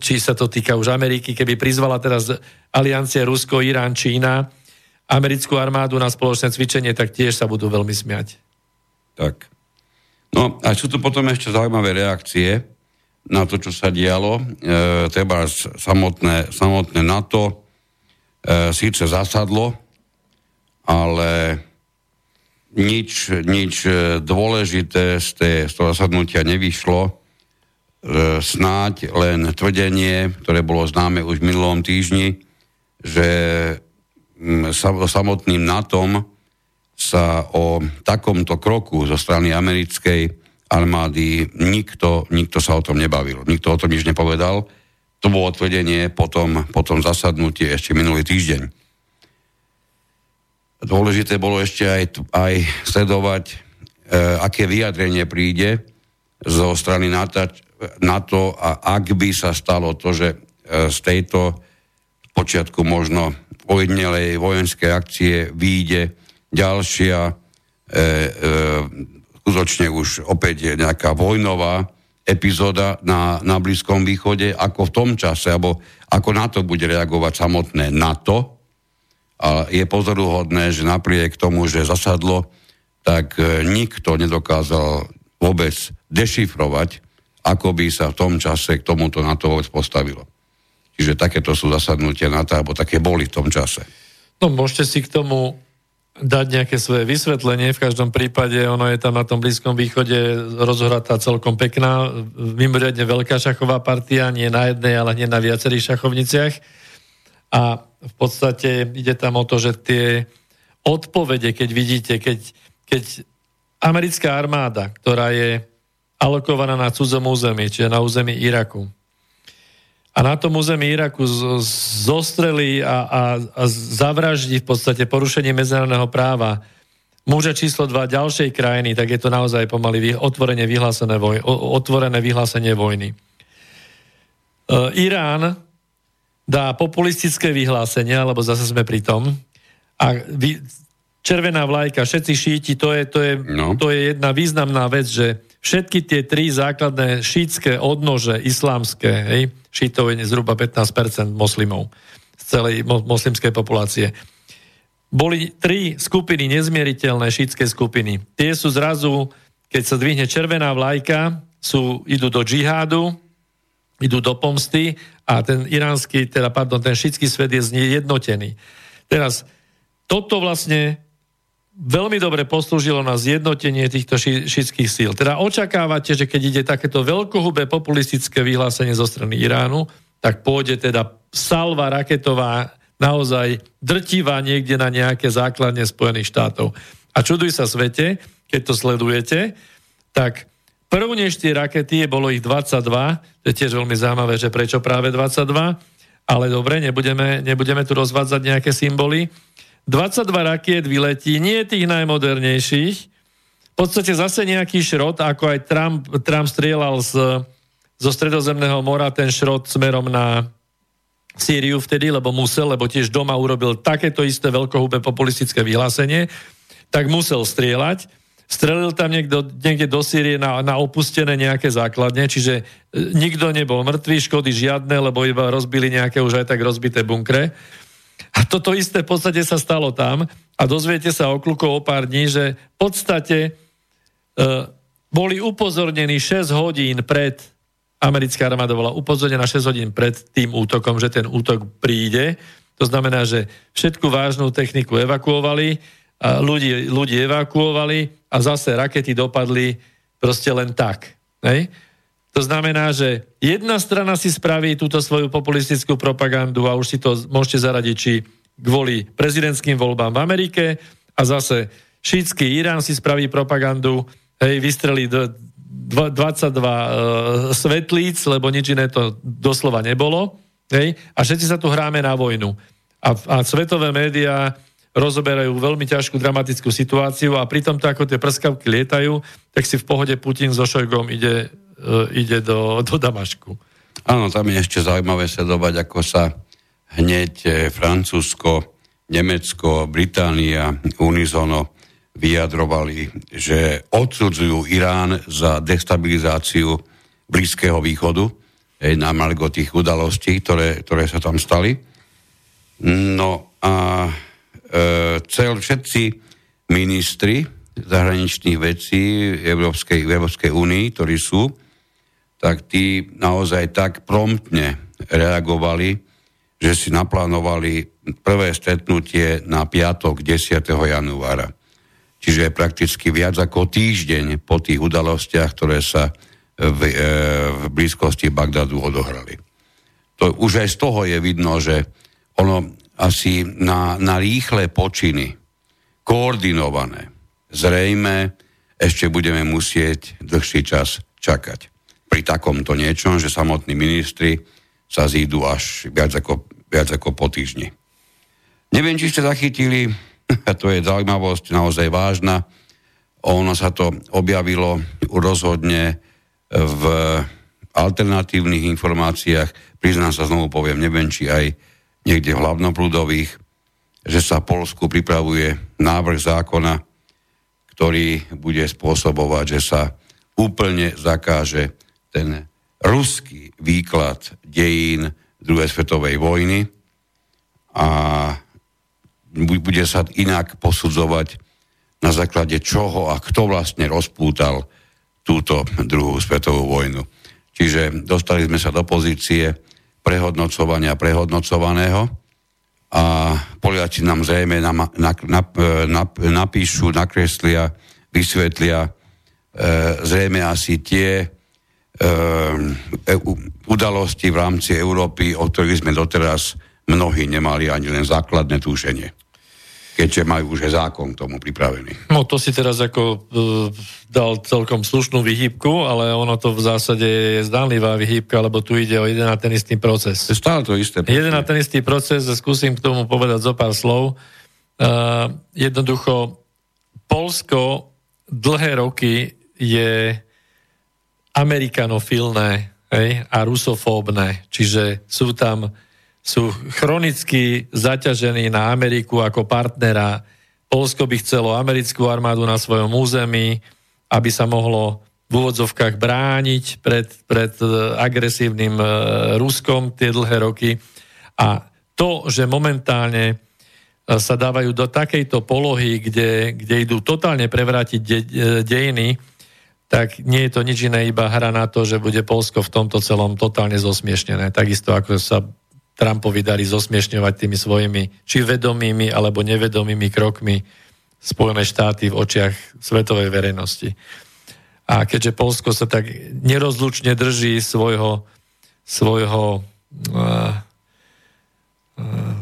Či sa to týka už Ameriky, keby prizvala teraz aliancie Rusko, Irán, Čína, americkú armádu na spoločné cvičenie, tak tiež sa budú veľmi smiať.
Tak. No a sú tu potom ešte zaujímavé reakcie na to, čo sa dialo. E, treba samotné, samotné NATO e, síce zasadlo, ale nič, nič dôležité z, té, z toho zasadnutia nevyšlo. E, snáď len tvrdenie, ktoré bolo známe už v minulom týždni, že m, samotným NATO sa o takomto kroku zo strany americkej armády, nikto, nikto sa o tom nebavil, nikto o tom nič nepovedal. To bolo tvrdenie potom, potom zasadnutie ešte minulý týždeň. Dôležité bolo ešte aj, aj sledovať, e, aké vyjadrenie príde zo strany NATO a ak by sa stalo to, že e, z tejto počiatku možno ojednelej vojenskej akcie výjde ďalšia e, e, skutočne už opäť je nejaká vojnová epizóda na, na Blízkom východe, ako v tom čase, alebo ako na to bude reagovať samotné NATO. A je pozoruhodné, že napriek tomu, že zasadlo, tak e, nikto nedokázal vôbec dešifrovať, ako by sa v tom čase k tomuto NATO vôbec postavilo. Čiže takéto sú zasadnutia NATO, alebo také boli v tom čase.
No môžete si k tomu dať nejaké svoje vysvetlenie. V každom prípade ono je tam na tom Blízkom východe rozhratá celkom pekná, mimoriadne veľká šachová partia, nie na jednej, ale nie na viacerých šachovniciach. A v podstate ide tam o to, že tie odpovede, keď vidíte, keď, keď americká armáda, ktorá je alokovaná na cudzom území, čiže na území Iraku, a na tom území Iraku zostreli a, a, a zavraždí v podstate porušenie medzinárodného práva muža číslo 2 ďalšej krajiny, tak je to naozaj pomaly otvorene vyhlásené voj, otvorené vyhlásenie vojny. E, Irán dá populistické vyhlásenia, lebo zase sme pri tom, a vy, červená vlajka, všetci šíti, to je, to, je, no. to je jedna významná vec, že všetky tie tri základné šítske odnože islámske, hej, šítov je zhruba 15% moslimov z celej moslimskej populácie. Boli tri skupiny, nezmieriteľné šítske skupiny. Tie sú zrazu, keď sa dvihne červená vlajka, sú, idú do džihádu, idú do pomsty a ten iránsky, teda pardon, ten šítsky svet je zjednotený. Teraz, toto vlastne veľmi dobre poslúžilo na zjednotenie týchto ši- šitských síl. Teda očakávate, že keď ide takéto veľkohubé populistické vyhlásenie zo strany Iránu, tak pôjde teda salva raketová naozaj drtivá niekde na nejaké základne Spojených štátov. A čuduj sa svete, keď to sledujete, tak prv než tie rakety, bolo ich 22, to je tiež veľmi zaujímavé, že prečo práve 22, ale dobre, nebudeme, nebudeme tu rozvádzať nejaké symboly. 22 rakiet vyletí, nie tých najmodernejších, v podstate zase nejaký šrot, ako aj Trump, Trump strieľal z, zo stredozemného mora ten šrot smerom na Sýriu vtedy, lebo musel, lebo tiež doma urobil takéto isté veľkohúbe populistické vyhlásenie, tak musel strieľať. Strelil tam niekto, niekde do Sýrie na, na opustené nejaké základne, čiže e, nikto nebol mŕtvý, škody žiadne, lebo iba rozbili nejaké už aj tak rozbité bunkre. Toto isté v podstate sa stalo tam a dozviete sa okľukov o pár dní, že v podstate e, boli upozornení 6 hodín pred americká armáda bola upozornená 6 hodín pred tým útokom, že ten útok príde. To znamená, že všetku vážnu techniku evakuovali, a ľudí, ľudí evakuovali a zase rakety dopadli proste len tak. Hej? To znamená, že jedna strana si spraví túto svoju populistickú propagandu a už si to môžete zaradiť, či kvôli prezidentským voľbám v Amerike a zase šítsky Irán si spraví propagandu, hej, vystrelí do, 22 uh, svetlíc, lebo nič iné to doslova nebolo. Hej? A všetci sa tu hráme na vojnu. A, a svetové médiá rozoberajú veľmi ťažkú dramatickú situáciu a pri tomto, ako tie prskavky lietajú, tak si v pohode Putin so Šojgom ide, uh, ide do, do Damašku.
Áno, tam je ešte zaujímavé sledovať, ako sa hneď e, Francúzsko, Nemecko, Británia unizono vyjadrovali, že odsudzujú Irán za destabilizáciu Blízkeho východu, hej, na malgo tých udalostí, ktoré, ktoré sa tam stali. No a e, cel všetci ministri zahraničných vecí Európskej, Európskej únii, ktorí sú, tak tí naozaj tak promptne reagovali, že si naplánovali prvé stretnutie na piatok 10. januára čiže prakticky viac ako týždeň po tých udalostiach, ktoré sa v, e, v blízkosti Bagdadu odohrali. To, už aj z toho je vidno, že ono asi na, na rýchle počiny, koordinované, zrejme ešte budeme musieť dlhší čas čakať. Pri takomto niečom, že samotní ministri sa zídu až viac ako, viac ako po týždni. Neviem, či ste zachytili to je zaujímavosť naozaj vážna. Ono sa to objavilo rozhodne v alternatívnych informáciách, priznám sa znovu poviem, neviem, či aj niekde v hlavnoprúdových, že sa Polsku pripravuje návrh zákona, ktorý bude spôsobovať, že sa úplne zakáže ten ruský výklad dejín druhej svetovej vojny a bude sa inak posudzovať na základe čoho a kto vlastne rozpútal túto druhú svetovú vojnu. Čiže dostali sme sa do pozície prehodnocovania prehodnocovaného a Poliaci nám zrejme na, na, na, na, napíšu, nakreslia, vysvetlia e, zrejme asi tie udalosti v rámci Európy, o ktorých sme doteraz mnohí nemali ani len základné túšenie keďže majú už zákon tomu pripravený.
No to si teraz ako uh, dal celkom slušnú vyhýbku, ale ono to v zásade je zdánlivá vyhýbka, lebo tu ide o jeden a ten istý proces.
Stále to isté.
Proste. Jeden a ten istý proces, skúsim k tomu povedať zo pár slov. Uh, jednoducho, Polsko dlhé roky je amerikanofilné hej, a rusofóbne, čiže sú tam sú chronicky zaťažení na Ameriku ako partnera. Polsko by chcelo americkú armádu na svojom území, aby sa mohlo v úvodzovkách brániť pred, pred e, agresívnym e, Ruskom tie dlhé roky. A to, že momentálne e, sa dávajú do takejto polohy, kde, kde idú totálne prevrátiť de, dejiny, tak nie je to nič iné, iba hra na to, že bude Polsko v tomto celom totálne zosmiešnené. Takisto ako sa Trumpovi dali zosmiešňovať tými svojimi či vedomými alebo nevedomými krokmi Spojené štáty v očiach svetovej verejnosti. A keďže Polsko sa tak nerozlučne drží svojho, svojho uh, uh,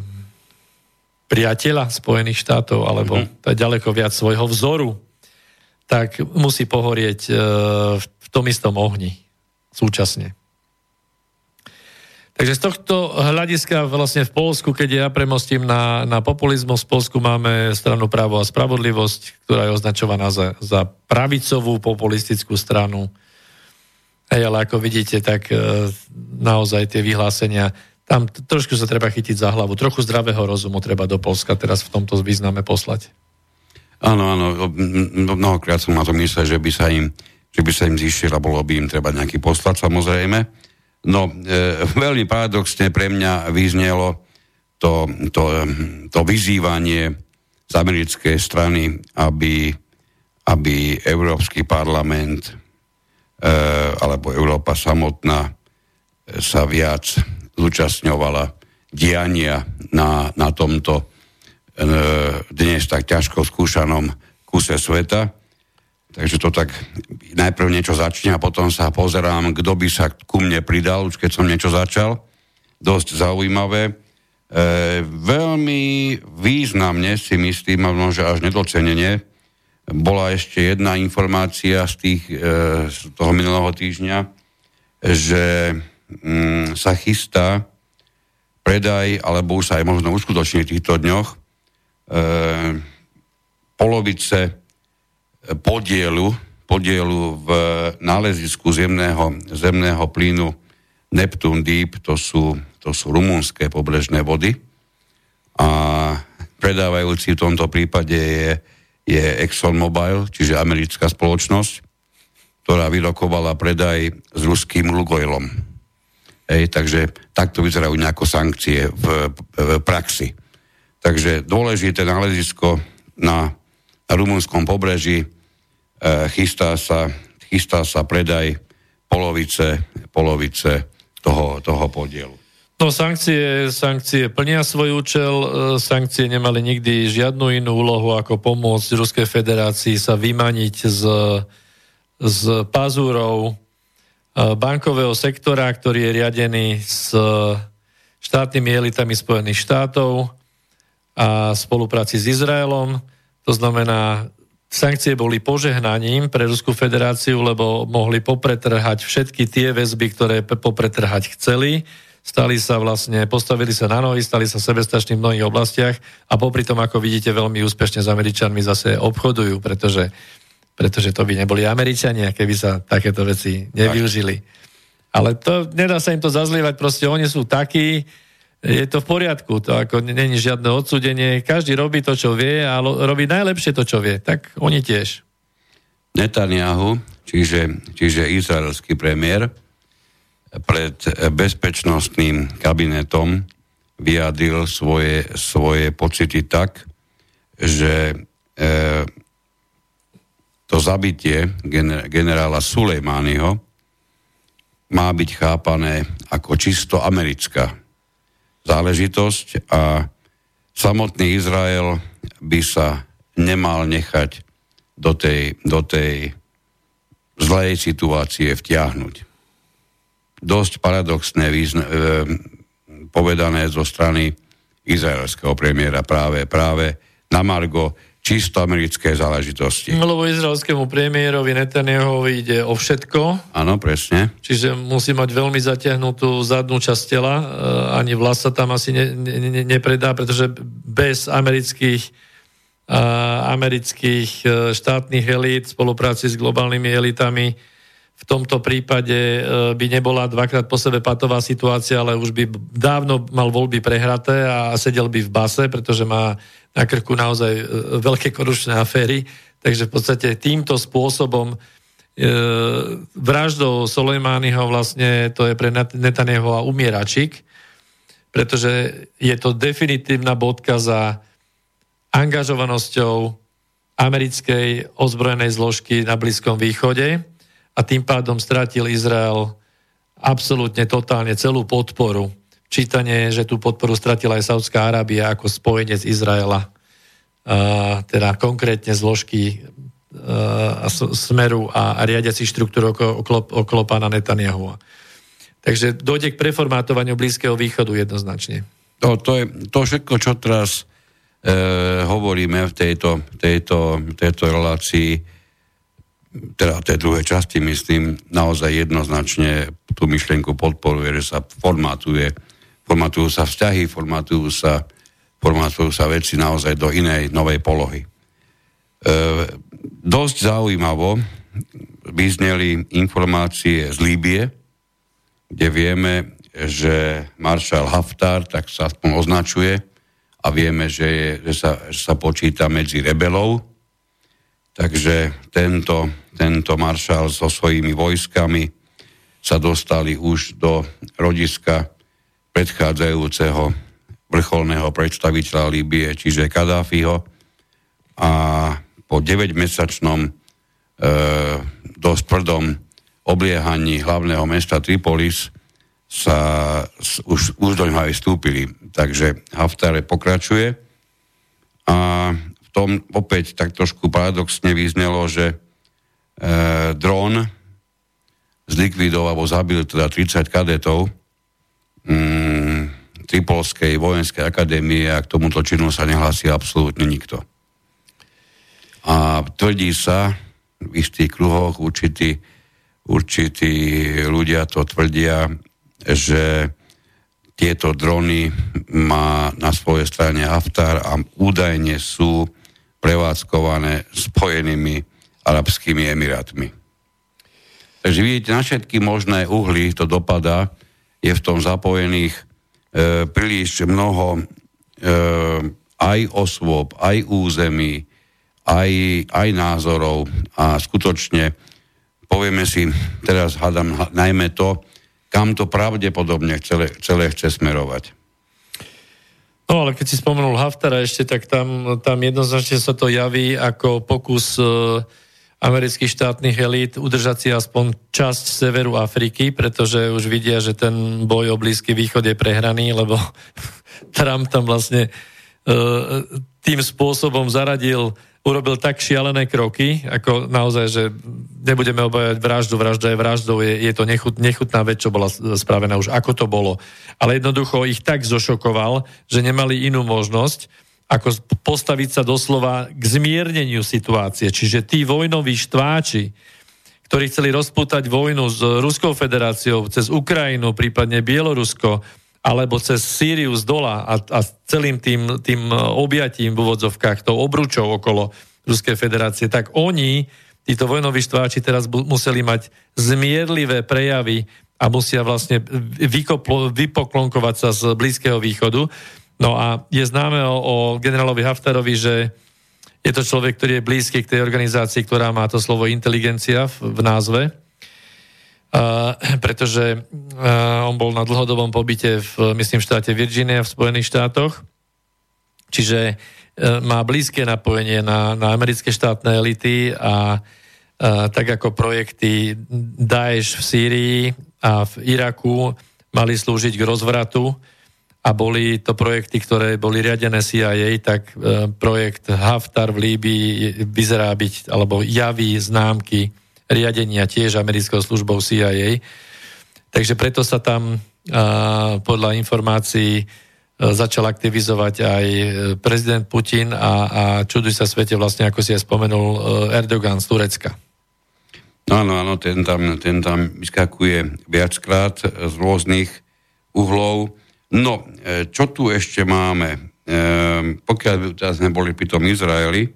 priateľa Spojených štátov, alebo mm-hmm. ďaleko viac svojho vzoru, tak musí pohorieť uh, v tom istom ohni súčasne. Takže z tohto hľadiska vlastne v Polsku, keď ja premostím na, na populizmus, v Polsku máme stranu právo a spravodlivosť, ktorá je označovaná za, za pravicovú populistickú stranu. Hej, ale ako vidíte, tak e, naozaj tie vyhlásenia, tam trošku sa treba chytiť za hlavu. Trochu zdravého rozumu treba do Polska teraz v tomto význame poslať.
Áno, áno, mnohokrát som na to myslel, že by sa im, že by sa im zišiel a bolo by im treba nejaký poslať samozrejme. No, e, veľmi paradoxne pre mňa vyznelo to, to, to vyzývanie z americkej strany, aby, aby Európsky parlament e, alebo Európa samotná e, sa viac zúčastňovala diania na, na tomto e, dnes tak ťažko skúšanom kuse sveta. Takže to tak najprv niečo začne a potom sa pozerám, kto by sa ku mne pridal, už keď som niečo začal. Dosť zaujímavé. E, veľmi významne si myslím, a možno až nedocenenie, bola ešte jedna informácia z, tých, e, z toho minulého týždňa, že mm, sa chystá predaj, alebo už sa aj možno uskutoční v týchto dňoch, e, polovice podielu, podielu v nálezisku zemného, zemného plynu Neptune Deep, to sú, to sú rumúnske pobrežné vody. A predávajúci v tomto prípade je, je ExxonMobil, čiže americká spoločnosť, ktorá vyrokovala predaj s ruským Lugoilom. Ej, takže takto vyzerajú nejako sankcie v, v praxi. Takže dôležité nálezisko na rumunskom pobreží. E, chystá sa, chystá sa predaj polovice, polovice toho, toho podielu.
No sankcie, sankcie plnia svoj účel, e, sankcie nemali nikdy žiadnu inú úlohu, ako pomôcť Ruskej federácii sa vymaniť z, z pazúrov e, bankového sektora, ktorý je riadený s štátnymi elitami Spojených štátov a spolupráci s Izraelom. To znamená, sankcie boli požehnaním pre Ruskú federáciu, lebo mohli popretrhať všetky tie väzby, ktoré popretrhať chceli. Stali sa vlastne, postavili sa na nohy, stali sa sebestační v mnohých oblastiach a popri tom, ako vidíte, veľmi úspešne s Američanmi zase obchodujú, pretože, pretože to by neboli Američania, keby sa takéto veci nevyužili. Ale to, nedá sa im to zazlievať, proste oni sú takí, je to v poriadku, to ako není žiadne odsudenie, každý robí to, čo vie a robí najlepšie to, čo vie, tak oni tiež.
Netanyahu, čiže, čiže izraelský premiér, pred bezpečnostným kabinetom vyjadril svoje, svoje pocity tak, že e, to zabitie gener, generála Sulejmányho má byť chápané ako čisto americká záležitosť a samotný Izrael by sa nemal nechať do tej, do tej zlej situácie vtiahnuť. Dosť paradoxné význa, e, povedané zo strany izraelského premiéra práve, práve na Margo čisto americké záležitosti.
No, lebo izraelskému premiérovi Netanyahovi ide o všetko.
Áno, presne.
Čiže musí mať veľmi zatiahnutú zadnú časť tela. E, ani vlas sa tam asi ne, ne, ne, nepredá, pretože bez amerických a, amerických e, štátnych elít v spolupráci s globálnymi elitami v tomto prípade e, by nebola dvakrát po sebe patová situácia, ale už by dávno mal voľby prehraté a sedel by v base, pretože má na krku naozaj e, veľké korupčné aféry. Takže v podstate týmto spôsobom e, vraždou Soleimányho vlastne to je pre Netanyahu umieračik, pretože je to definitívna bodka za angažovanosťou americkej ozbrojenej zložky na Blízkom východe a tým pádom stratil Izrael absolútne totálne celú podporu Čítanie, že tú podporu stratila aj Saudská Arábia ako spojenec Izraela. teda konkrétne zložky a smeru a, a riadiaci štruktúru okolo, okolo, pána Netanyahu. Takže dojde k preformátovaniu Blízkeho východu jednoznačne.
To, to je to všetko, čo teraz e, hovoríme v tejto, tejto, tejto relácii, teda tej druhej časti, myslím, naozaj jednoznačne tú myšlienku podporuje, že sa formatuje, formatujú sa vzťahy, formatujú sa, formatujú sa veci naozaj do inej novej polohy. E, dosť zaujímavo vyzneli informácie z Líbie, kde vieme, že maršal Haftar, tak sa aspoň označuje, a vieme, že, je, že, sa, že sa počíta medzi rebelov. Takže tento, tento maršal so svojimi vojskami sa dostali už do rodiska predchádzajúceho vrcholného predstaviteľa Líbie, čiže Kadáfiho. A po 9-mesačnom e, dosť tvrdom obliehaní hlavného mesta Tripolis sa už, už do ňoho aj vstúpili. Takže Haftar pokračuje a tom opäť tak trošku paradoxne vyznelo, že e, dron zlikvidoval alebo zabil teda 30 kadetov mm, Tripolskej vojenskej akadémie a k tomuto činu sa nehlási absolútne nikto. A tvrdí sa v istých kruhoch, určití, určití ľudia to tvrdia, že tieto drony má na svojej strane Haftar a údajne sú prevádzkované Spojenými arabskými emirátmi. Takže vidíte, na všetky možné uhly to dopadá, je v tom zapojených e, príliš mnoho e, aj osôb, aj území, aj, aj názorov a skutočne povieme si, teraz hádam najmä to, kam to pravdepodobne celé, celé chce smerovať.
No ale keď si spomenul Haftara ešte, tak tam, tam jednoznačne sa to javí ako pokus e, amerických štátnych elít udržať si aspoň časť severu Afriky, pretože už vidia, že ten boj o Blízky východ je prehraný, lebo Trump tam vlastne e, tým spôsobom zaradil urobil tak šialené kroky, ako naozaj, že nebudeme obajať vraždu, vražda je vraždou, je, je to nechut, nechutná vec, čo bola spravená už, ako to bolo. Ale jednoducho ich tak zošokoval, že nemali inú možnosť, ako postaviť sa doslova k zmierneniu situácie. Čiže tí vojnoví štváči, ktorí chceli rozputať vojnu s Ruskou federáciou cez Ukrajinu, prípadne Bielorusko, alebo cez Sýriu dola a, a celým tým, tým objatím v úvodzovkách, tou obručou okolo Ruskej federácie, tak oni, títo vojnoví štváči, teraz bu- museli mať zmierlivé prejavy a musia vlastne vykoplo, vypoklonkovať sa z Blízkeho východu. No a je známe o, o generálovi Haftarovi, že je to človek, ktorý je blízky k tej organizácii, ktorá má to slovo inteligencia v, v názve Uh, pretože uh, on bol na dlhodobom pobyte v, myslím, štáte Virginia v Spojených štátoch. Čiže uh, má blízke napojenie na, na americké štátne elity a tak ako projekty Daesh v Sýrii a v Iraku mali slúžiť k rozvratu a boli to projekty, ktoré boli riadené CIA, tak projekt Haftar v Líbii vyzerá byť, alebo javí známky riadenia tiež americkou službou CIA. Takže preto sa tam podľa informácií začal aktivizovať aj prezident Putin a, a čuduj sa svete vlastne, ako si aj spomenul, Erdogan z Turecka.
No áno, áno, ten tam, ten tam vyskakuje viackrát z rôznych uhlov. No, e, čo tu ešte máme? E, pokiaľ teraz neboli pri tom Izraeli,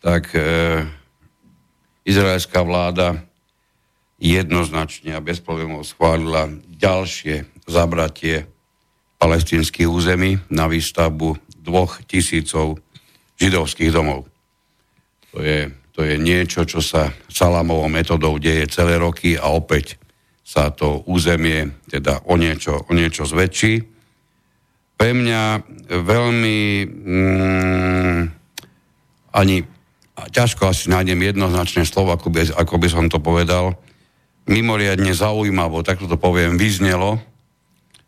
tak e, izraelská vláda jednoznačne a bez problémov schválila ďalšie zabratie palestinských území na výstavbu dvoch tisícov židovských domov. To je, to je niečo, čo sa salamovou metodou deje celé roky a opäť sa to územie teda o niečo, o niečo zväčší. Pre mňa veľmi mm, ani ťažko asi nájdem jednoznačné slovo, ako by, ako by som to povedal, mimoriadne zaujímavo, takto to poviem, vyznelo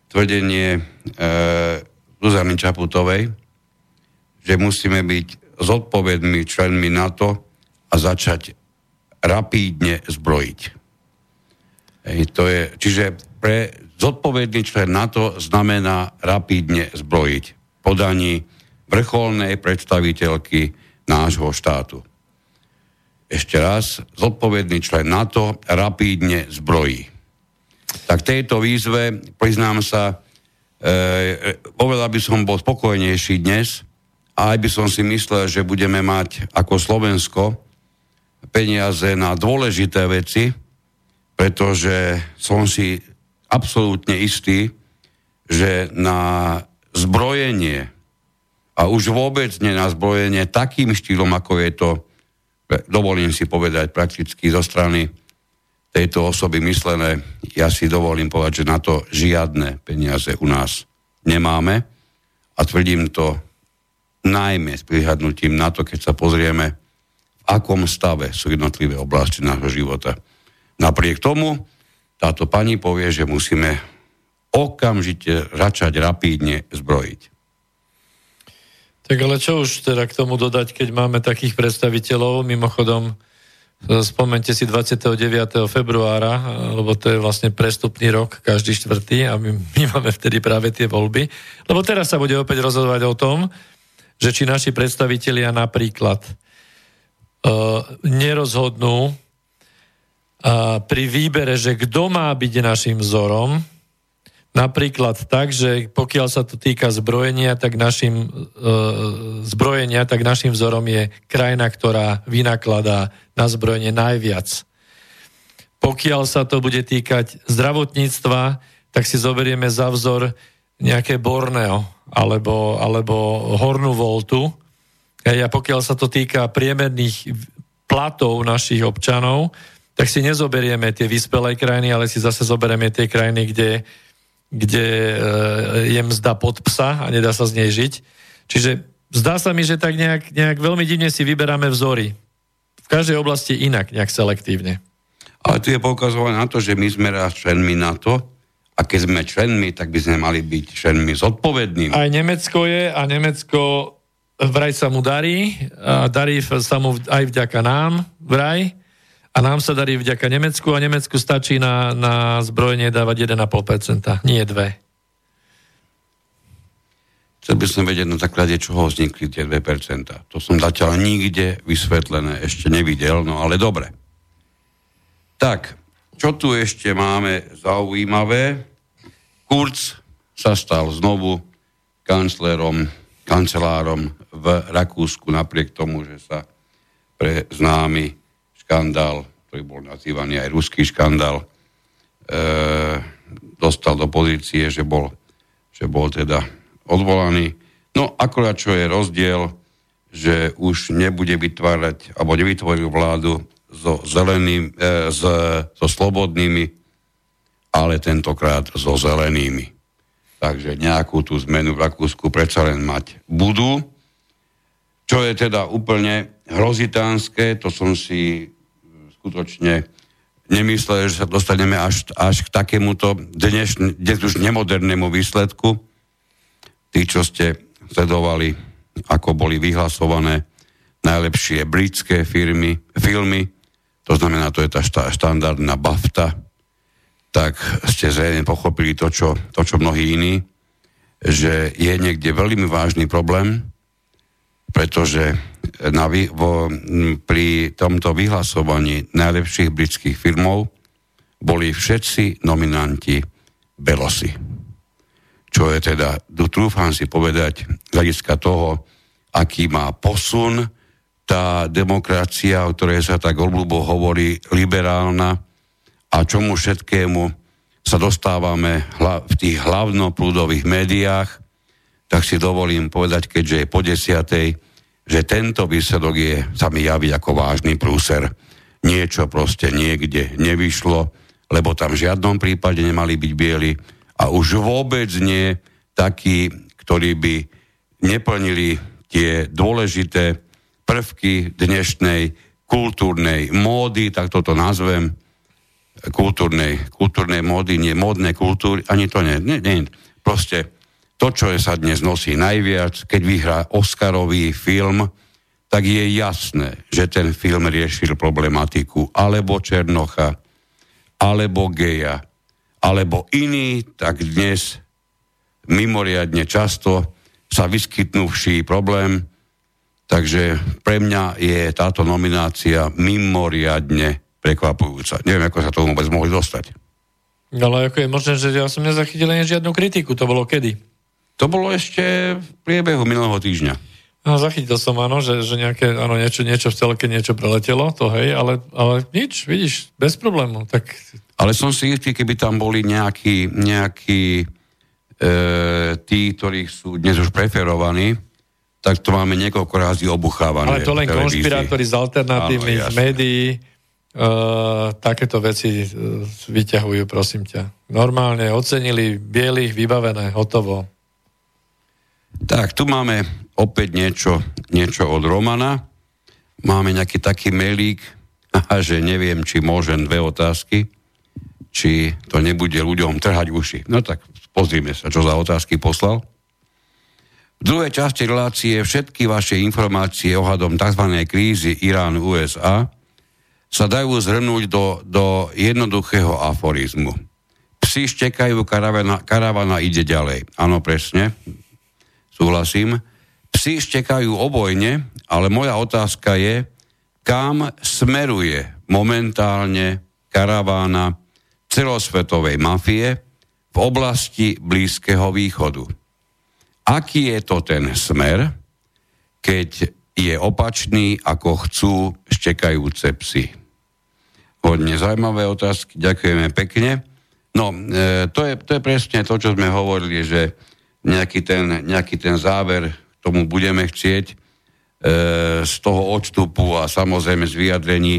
tvrdenie e, Zuzany Čaputovej, že musíme byť zodpovednými členmi NATO a začať rapídne zbrojiť. Hej, to je, čiže pre zodpovedný člen NATO znamená rapídne zbrojiť podaní vrcholnej predstaviteľky nášho štátu. Ešte raz, zodpovedný člen NATO rapídne zbrojí. Tak tejto výzve, priznám sa, e, oveľa by som bol spokojnejší dnes, a aj by som si myslel, že budeme mať ako Slovensko peniaze na dôležité veci, pretože som si absolútne istý, že na zbrojenie a už vôbec nie na zbrojenie takým štýlom, ako je to, dovolím si povedať prakticky zo strany tejto osoby myslené, ja si dovolím povedať, že na to žiadne peniaze u nás nemáme a tvrdím to najmä s prihľadnutím na to, keď sa pozrieme, v akom stave sú jednotlivé oblasti nášho života. Napriek tomu táto pani povie, že musíme okamžite začať rapídne zbrojiť.
Tak ale čo už teda k tomu dodať, keď máme takých predstaviteľov, mimochodom spomente si 29. februára, lebo to je vlastne prestupný rok, každý štvrtý a my, my máme vtedy práve tie voľby. Lebo teraz sa bude opäť rozhodovať o tom, že či naši predstavitelia napríklad uh, nerozhodnú uh, pri výbere, že kto má byť našim vzorom, napríklad tak, že pokiaľ sa to týka zbrojenia, tak našim, uh, zbrojenia, tak našim vzorom je krajina, ktorá vynakladá na zbrojenie najviac. Pokiaľ sa to bude týkať zdravotníctva, tak si zoberieme za vzor nejaké Borneo alebo, alebo Hornú Voltu. A pokiaľ sa to týka priemerných platov našich občanov, tak si nezoberieme tie vyspelé krajiny, ale si zase zoberieme tie krajiny, kde, kde e, je mzda pod psa a nedá sa z nej žiť. Čiže zdá sa mi, že tak nejak, nejak veľmi divne si vyberáme vzory. V každej oblasti inak, nejak selektívne.
Ale tu je poukazované na to, že my sme raz členmi NATO, a keď sme členmi, tak by sme mali byť členmi zodpovednými.
Aj Nemecko je a Nemecko vraj sa mu darí. A darí sa mu aj vďaka nám vraj. A nám sa darí vďaka Nemecku a Nemecku stačí na, na zbrojenie dávať 1,5%, nie 2%.
Chcel by som vedieť na základe čoho vznikli tie 2%. To som zatiaľ nikde vysvetlené ešte nevidel, no ale dobre. Tak, čo tu ešte máme zaujímavé? Kurz sa stal znovu kanclerom, kancelárom v Rakúsku napriek tomu, že sa pre známy škandál, ktorý bol nazývaný aj ruský škandál, e, dostal do pozície, že bol, že bol teda odvolaný. No akorát čo je rozdiel, že už nebude vytvárať, alebo nevytvoril vládu so zeleným, e, s, so slobodnými, ale tentokrát so zelenými. Takže nejakú tú zmenu v Rakúsku predsa len mať budú. Čo je teda úplne hrozitánske, to som si skutočne nemyslel, že sa dostaneme až, až k takémuto dneš, dnes už nemodernému výsledku. Tí, čo ste sledovali, ako boli vyhlasované najlepšie britské firmy, filmy, to znamená, to je tá štandardná BAFTA, tak ste zrejme pochopili to čo, to, čo mnohí iní, že je niekde veľmi vážny problém, pretože na, vo, pri tomto vyhlasovaní najlepších britských filmov boli všetci nominanti Belosi. Čo je teda, trúfam si povedať, hľadiska toho, aký má posun tá demokracia, o ktorej sa tak obľúbo hovorí, liberálna a čomu všetkému sa dostávame v tých hlavnoprúdových médiách, tak si dovolím povedať, keďže je po desiatej, že tento výsledok je, sa mi javí ako vážny prúser. Niečo proste niekde nevyšlo, lebo tam v žiadnom prípade nemali byť bieli a už vôbec nie takí, ktorí by neplnili tie dôležité prvky dnešnej kultúrnej módy, tak toto nazvem, kultúrnej, kultúrnej módy, nie módnej kultúry, ani to nie, nie, nie. Proste to, čo sa dnes nosí najviac, keď vyhrá Oscarový film, tak je jasné, že ten film riešil problematiku alebo Černocha, alebo geja, alebo iný, tak dnes mimoriadne často sa vyskytnúvší problém, takže pre mňa je táto nominácia mimoriadne prekvapujúca. Neviem, ako sa tomu vôbec mohli dostať.
Ale ako je možné, že ja som nezachytil ani žiadnu kritiku, to bolo kedy?
To bolo ešte v priebehu minulého týždňa.
No, zachytil som, áno, že, že nejaké, áno, niečo, niečo v celke, niečo preletelo, to hej, ale, ale nič, vidíš, bez problému. Tak...
Ale som si istý, keby tam boli nejakí, nejakí e, tí, ktorí sú dnes už preferovaní, tak to máme niekoľko razy obuchávané.
Ale to len konšpirátori z alternatívnych Áno, médií uh, takéto veci uh, vyťahujú, prosím ťa. Normálne ocenili bielých, vybavené, hotovo.
Tak, tu máme opäť niečo, niečo od Romana. Máme nejaký taký mailík, že neviem, či môžem dve otázky, či to nebude ľuďom trhať uši. No tak pozrime sa, čo za otázky poslal. V druhej časti relácie všetky vaše informácie ohľadom tzv. krízy Irán-USA sa dajú zhrnúť do, do jednoduchého aforizmu. Psi štekajú, karavana, karavana ide ďalej. Áno, presne, súhlasím. Psi štekajú obojne, ale moja otázka je, kam smeruje momentálne karavána celosvetovej mafie v oblasti Blízkeho východu aký je to ten smer, keď je opačný, ako chcú štekajúce psy. Hodne zaujímavé otázky, ďakujeme pekne. No, e, to, je, to je presne to, čo sme hovorili, že nejaký ten, nejaký ten záver tomu budeme chcieť e, z toho odstupu a samozrejme z vyjadrení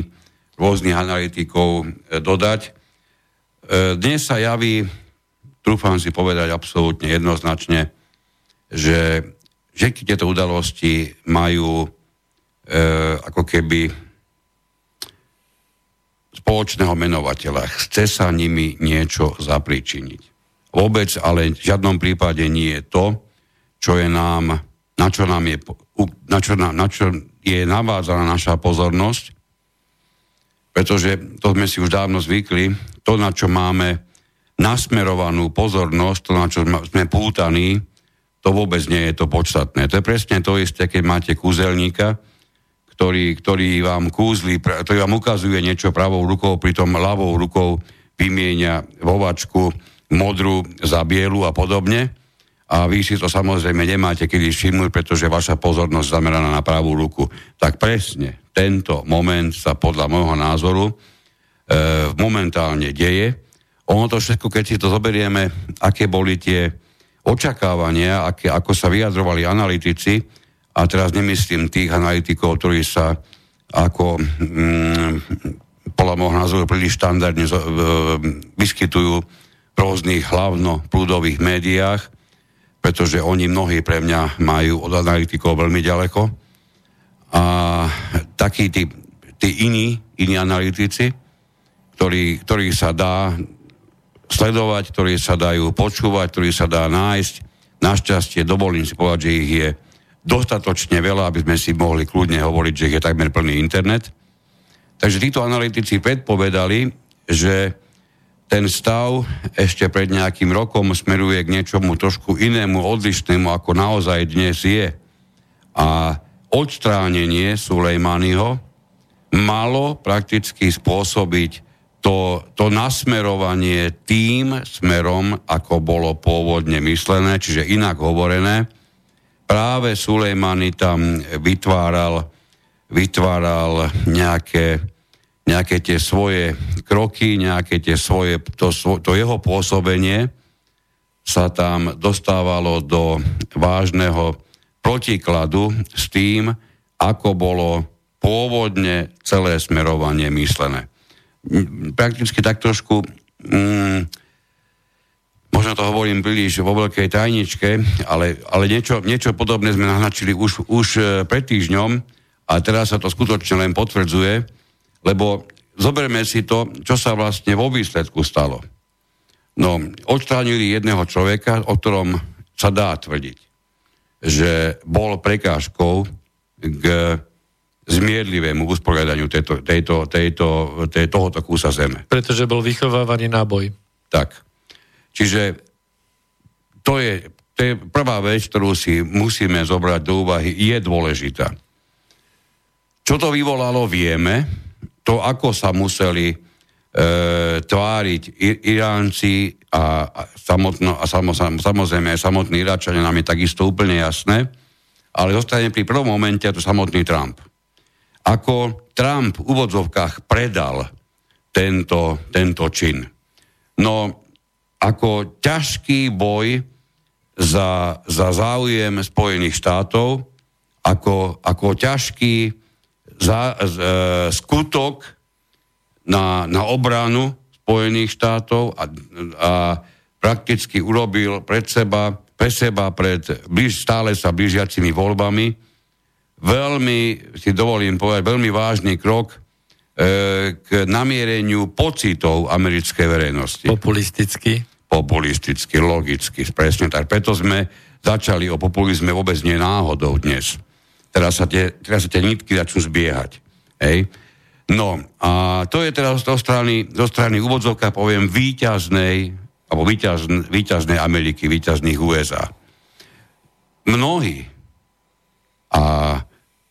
rôznych analytikov e, dodať. E, dnes sa javí, trúfam si povedať absolútne jednoznačne, že všetky tieto udalosti majú e, ako keby spoločného menovateľa. Chce sa nimi niečo zapríčiniť. Vôbec ale v žiadnom prípade nie je to, čo je nám, na čo, nám je, na čo, na, na čo je navádzaná naša pozornosť, pretože to sme si už dávno zvykli, to, na čo máme nasmerovanú pozornosť, to, na čo sme pútaní, to vôbec nie je to podstatné. To je presne to isté, keď máte kúzelníka, ktorý, ktorý vám kúzli, ktorý vám ukazuje niečo pravou rukou, pritom ľavou rukou vymienia vovačku modru za bielu a podobne. A vy si to samozrejme nemáte kedy všimnúť, pretože vaša pozornosť zameraná na pravú ruku. Tak presne tento moment sa podľa môjho názoru e, momentálne deje. Ono to všetko, keď si to zoberieme, aké boli tie očakávania, aké, ako sa vyjadrovali analytici, a teraz nemyslím tých analytikov, ktorí sa ako mm, podľa môjho názoru príliš štandardne e, vyskytujú rôznych hlavno prúdových médiách, pretože oni mnohí pre mňa majú od analytikov veľmi ďaleko. A takí tí, tí iní, iní analytici, ktorí, ktorých sa dá sledovať, ktorí sa dajú počúvať, ktorí sa dá nájsť. Našťastie dovolím si povedať, že ich je dostatočne veľa, aby sme si mohli kľudne hovoriť, že ich je takmer plný internet. Takže títo analytici predpovedali, že ten stav ešte pred nejakým rokom smeruje k niečomu trošku inému, odlišnému, ako naozaj dnes je. A odstránenie Sulejmányho malo prakticky spôsobiť to, to nasmerovanie tým smerom, ako bolo pôvodne myslené, čiže inak hovorené, práve Sulejmany tam vytváral, vytváral nejaké, nejaké tie svoje kroky, nejaké tie svoje, to, to jeho pôsobenie sa tam dostávalo do vážneho protikladu s tým, ako bolo pôvodne celé smerovanie myslené. Prakticky tak trošku, mm, možno to hovorím príliš vo veľkej tajničke, ale, ale niečo, niečo podobné sme naznačili už, už e, pred týždňom a teraz sa to skutočne len potvrdzuje, lebo zoberme si to, čo sa vlastne vo výsledku stalo. No, odstránili jedného človeka, o ktorom sa dá tvrdiť, že bol prekážkou k zmierlivému usporiadaniu tejto, tejto, tejto, tejto, tohoto kúsa zeme.
Pretože bol vychovávaný na boj.
Tak. Čiže to je, to je prvá vec, ktorú si musíme zobrať do úvahy, je dôležitá. Čo to vyvolalo, vieme. To, ako sa museli e, tváriť Iránci a, a, samotno, a samo, sam, samozrejme aj samotní Iračania nám je takisto úplne jasné, ale zostane pri prvom momente to samotný Trump. Ako Trump v úvodzovkách predal tento, tento čin. No, ako ťažký boj za, za záujem Spojených štátov, ako, ako ťažký za, z, e, skutok na, na obranu Spojených štátov a, a prakticky urobil pred seba, pre seba pred blíž, stále sa blížiacimi voľbami veľmi, si dovolím povedať, veľmi vážny krok e, k namiereniu pocitov americkej verejnosti.
Populisticky.
Populisticky, logicky, presne tak. Preto sme začali o populizme vôbec nie náhodou dnes. Teraz sa tie, teraz sa tie nitky začnú zbiehať. Hej? No a to je teraz zo strany, zo strany úvodzovka, poviem, výťaznej, alebo výťazn, výťaznej Ameriky, výťazných USA. Mnohí a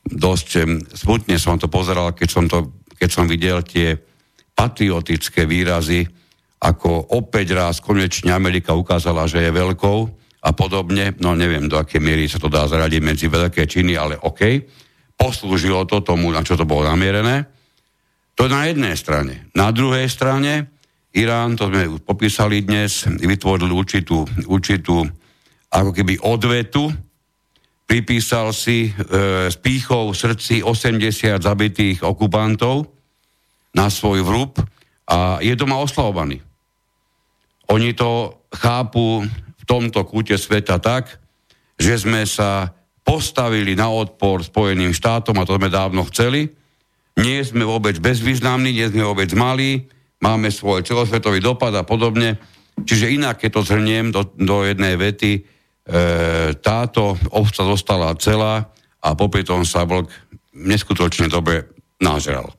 dosť smutne som to pozeral, keď som, to, keď som videl tie patriotické výrazy, ako opäť raz konečne Amerika ukázala, že je veľkou a podobne. No neviem, do akej miery sa to dá zaradiť medzi veľké činy, ale OK. Poslúžilo to tomu, na čo to bolo namierené. To na jednej strane. Na druhej strane Irán, to sme už popísali dnes, vytvoril určitú, určitú ako keby odvetu, pripísal si e, s pýchou v srdci 80 zabitých okupantov na svoj vrúb a je doma oslavovaný. Oni to chápu tomto kúte sveta tak, že sme sa postavili na odpor Spojeným štátom a to sme dávno chceli. Nie sme vôbec bezvýznamní, nie sme vôbec malí, máme svoj celosvetový dopad a podobne. Čiže inak, keď to zhrniem do, do jednej vety, E, táto ovca zostala celá a popri tom sa vlk neskutočne dobre nažral.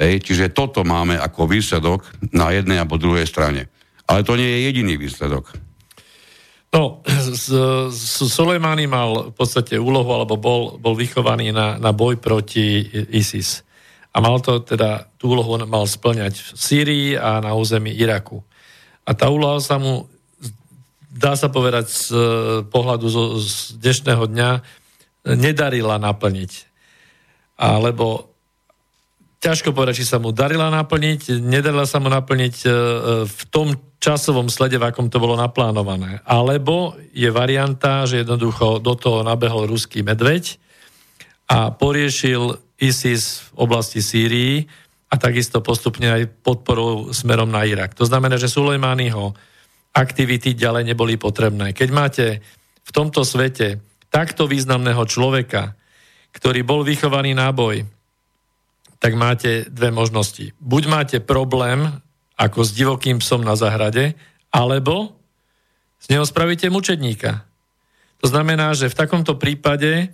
Ej, čiže toto máme ako výsledok na jednej alebo druhej strane. Ale to nie je jediný výsledok.
No, Soleimani mal v podstate úlohu, alebo bol, bol vychovaný na, na boj proti ISIS. A mal to teda, tú úlohu mal splňať v Sýrii a na území Iraku. A tá úloha sa mu dá sa povedať z pohľadu z, z dnešného dňa, nedarila naplniť. Alebo ťažko povedať, či sa mu darila naplniť, nedarila sa mu naplniť e, v tom časovom slede, v akom to bolo naplánované. Alebo je varianta, že jednoducho do toho nabehol ruský medveď a poriešil ISIS v oblasti Sýrii a takisto postupne aj podporou smerom na Irak. To znamená, že Sulejmani ho aktivity ďalej neboli potrebné. Keď máte v tomto svete takto významného človeka, ktorý bol vychovaný na boj, tak máte dve možnosti. Buď máte problém ako s divokým psom na zahrade, alebo z neho spravíte mučedníka. To znamená, že v takomto prípade e,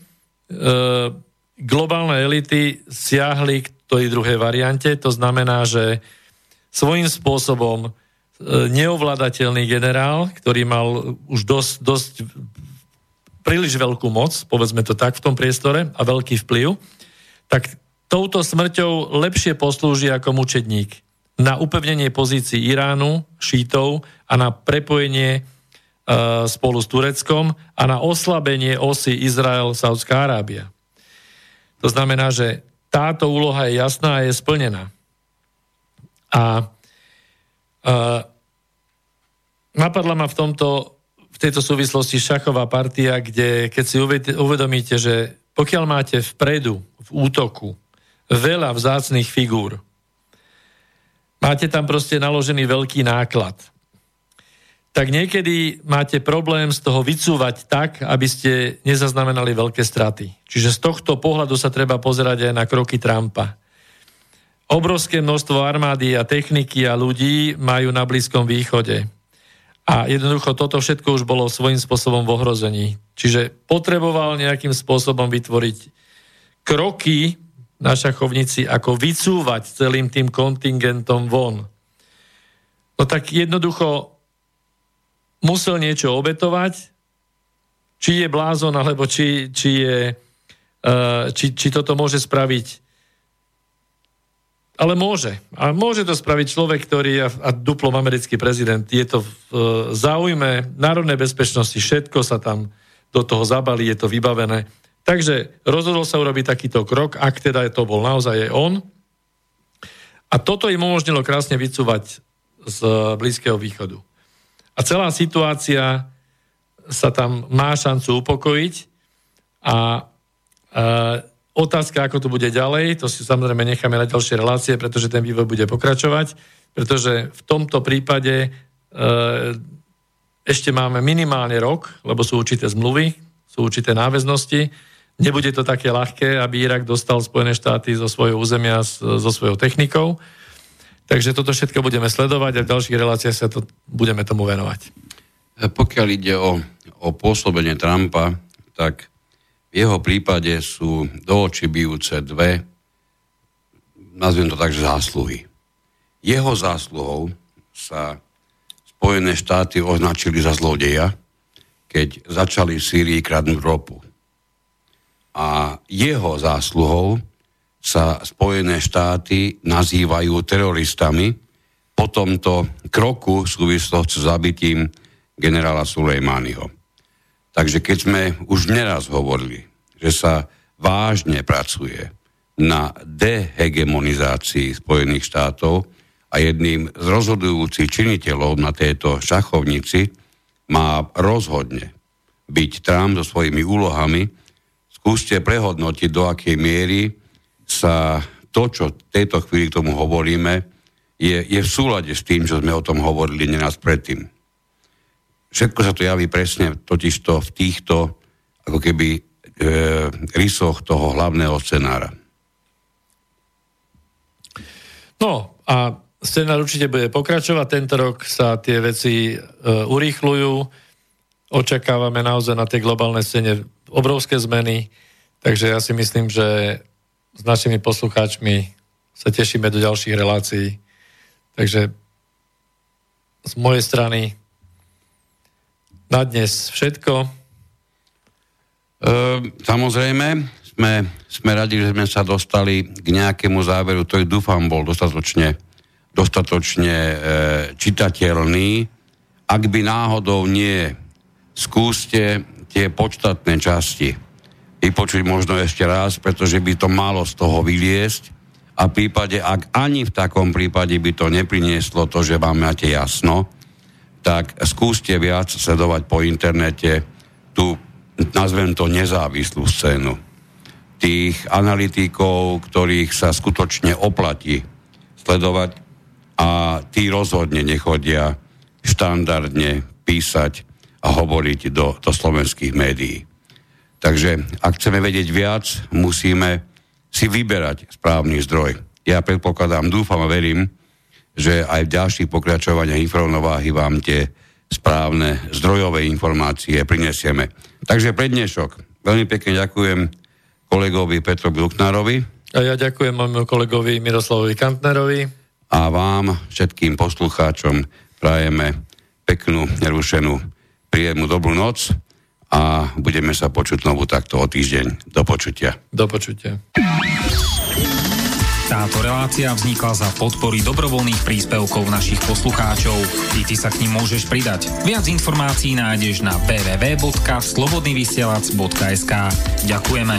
globálne elity siahli k tej druhej variante, to znamená, že svojím spôsobom E, neovládateľný generál, ktorý mal už dosť, dosť príliš veľkú moc, povedzme to tak, v tom priestore a veľký vplyv, tak touto smrťou lepšie poslúži ako mučedník na upevnenie pozícií Iránu, šítov a na prepojenie e, spolu s Tureckom a na oslabenie osy Izrael-Saudská Arábia. To znamená, že táto úloha je jasná a je splnená. A e, napadla ma v tomto v tejto súvislosti šachová partia, kde keď si uvedomíte, že pokiaľ máte vpredu, v útoku, veľa vzácných figúr, máte tam proste naložený veľký náklad, tak niekedy máte problém z toho vycúvať tak, aby ste nezaznamenali veľké straty. Čiže z tohto pohľadu sa treba pozerať aj na kroky Trumpa. Obrovské množstvo armády a techniky a ľudí majú na Blízkom východe a jednoducho toto všetko už bolo svojím spôsobom v ohrození. Čiže potreboval nejakým spôsobom vytvoriť kroky na šachovnici, ako vycúvať celým tým kontingentom von. No tak jednoducho musel niečo obetovať, či je blázon, alebo či, či, je, uh, či, či toto môže spraviť ale môže. A môže to spraviť človek, ktorý, a duplom americký prezident, je to v e, záujme národnej bezpečnosti, všetko sa tam do toho zabalí, je to vybavené. Takže rozhodol sa urobiť takýto krok, ak teda to bol naozaj je on. A toto im umožnilo krásne vycúvať z Blízkeho východu. A celá situácia sa tam má šancu upokojiť a e, Otázka, ako to bude ďalej, to si samozrejme necháme na ďalšie relácie, pretože ten vývoj bude pokračovať, pretože v tomto prípade e, ešte máme minimálne rok, lebo sú určité zmluvy, sú určité náväznosti. Nebude to také ľahké, aby Irak dostal Spojené štáty zo svojho územia so svojou technikou. Takže toto všetko budeme sledovať a v ďalších reláciách sa to budeme tomu venovať.
Pokiaľ ide o, o pôsobenie Trumpa, tak v jeho prípade sú do očí bijúce dve, nazviem to tak, zásluhy. Jeho zásluhou sa Spojené štáty označili za zlodeja, keď začali v Sýrii kradnúť ropu. A jeho zásluhou sa Spojené štáty nazývajú teroristami po tomto kroku v súvislosti s zabitím generála Sulejmányho. Takže keď sme už neraz hovorili, že sa vážne pracuje na dehegemonizácii Spojených štátov a jedným z rozhodujúcich činiteľov na tejto šachovnici má rozhodne byť Trump so svojimi úlohami. Skúste prehodnotiť, do akej miery sa to, čo v tejto chvíli k tomu hovoríme, je, je v súlade s tým, čo sme o tom hovorili neraz predtým. Všetko sa to javí presne totižto v týchto ako keby e, rysoch toho hlavného scenára.
No a scenár určite bude pokračovať. Tento rok sa tie veci e, urýchľujú. Očakávame naozaj na tej globálnej scéne obrovské zmeny. Takže ja si myslím, že s našimi poslucháčmi sa tešíme do ďalších relácií. Takže z mojej strany na dnes všetko.
Uh, samozrejme, sme, sme radi, že sme sa dostali k nejakému záveru, je dúfam bol dostatočne, dostatočne e, čitateľný. Ak by náhodou nie, skúste tie podstatné časti vypočuť možno ešte raz, pretože by to malo z toho vyliesť a v prípade, ak ani v takom prípade by to neprinieslo to, že vám máte jasno, tak skúste viac sledovať po internete tú, nazvem to, nezávislú scénu. Tých analytikov, ktorých sa skutočne oplatí sledovať a tí rozhodne nechodia štandardne písať a hovoriť do, do slovenských médií. Takže ak chceme vedieť viac, musíme si vyberať správny zdroj. Ja predpokladám, dúfam a verím, že aj v ďalších pokračovaniach informováhy vám tie správne zdrojové informácie prinesieme. Takže prednešok. Veľmi pekne ďakujem kolegovi Petrovi Luknárovi.
A ja ďakujem môjmu kolegovi Miroslavovi Kantnerovi.
A vám, všetkým poslucháčom, prajeme peknú, nerušenú, príjemnú dobrú noc a budeme sa počuť znovu takto o týždeň. Do počutia.
Do počutia.
Táto relácia vznikla za podpory dobrovoľných príspevkov našich poslucháčov. I ty sa k ním môžeš pridať. Viac informácií nájdeš na www.slobodnyvysielac.sk Ďakujeme.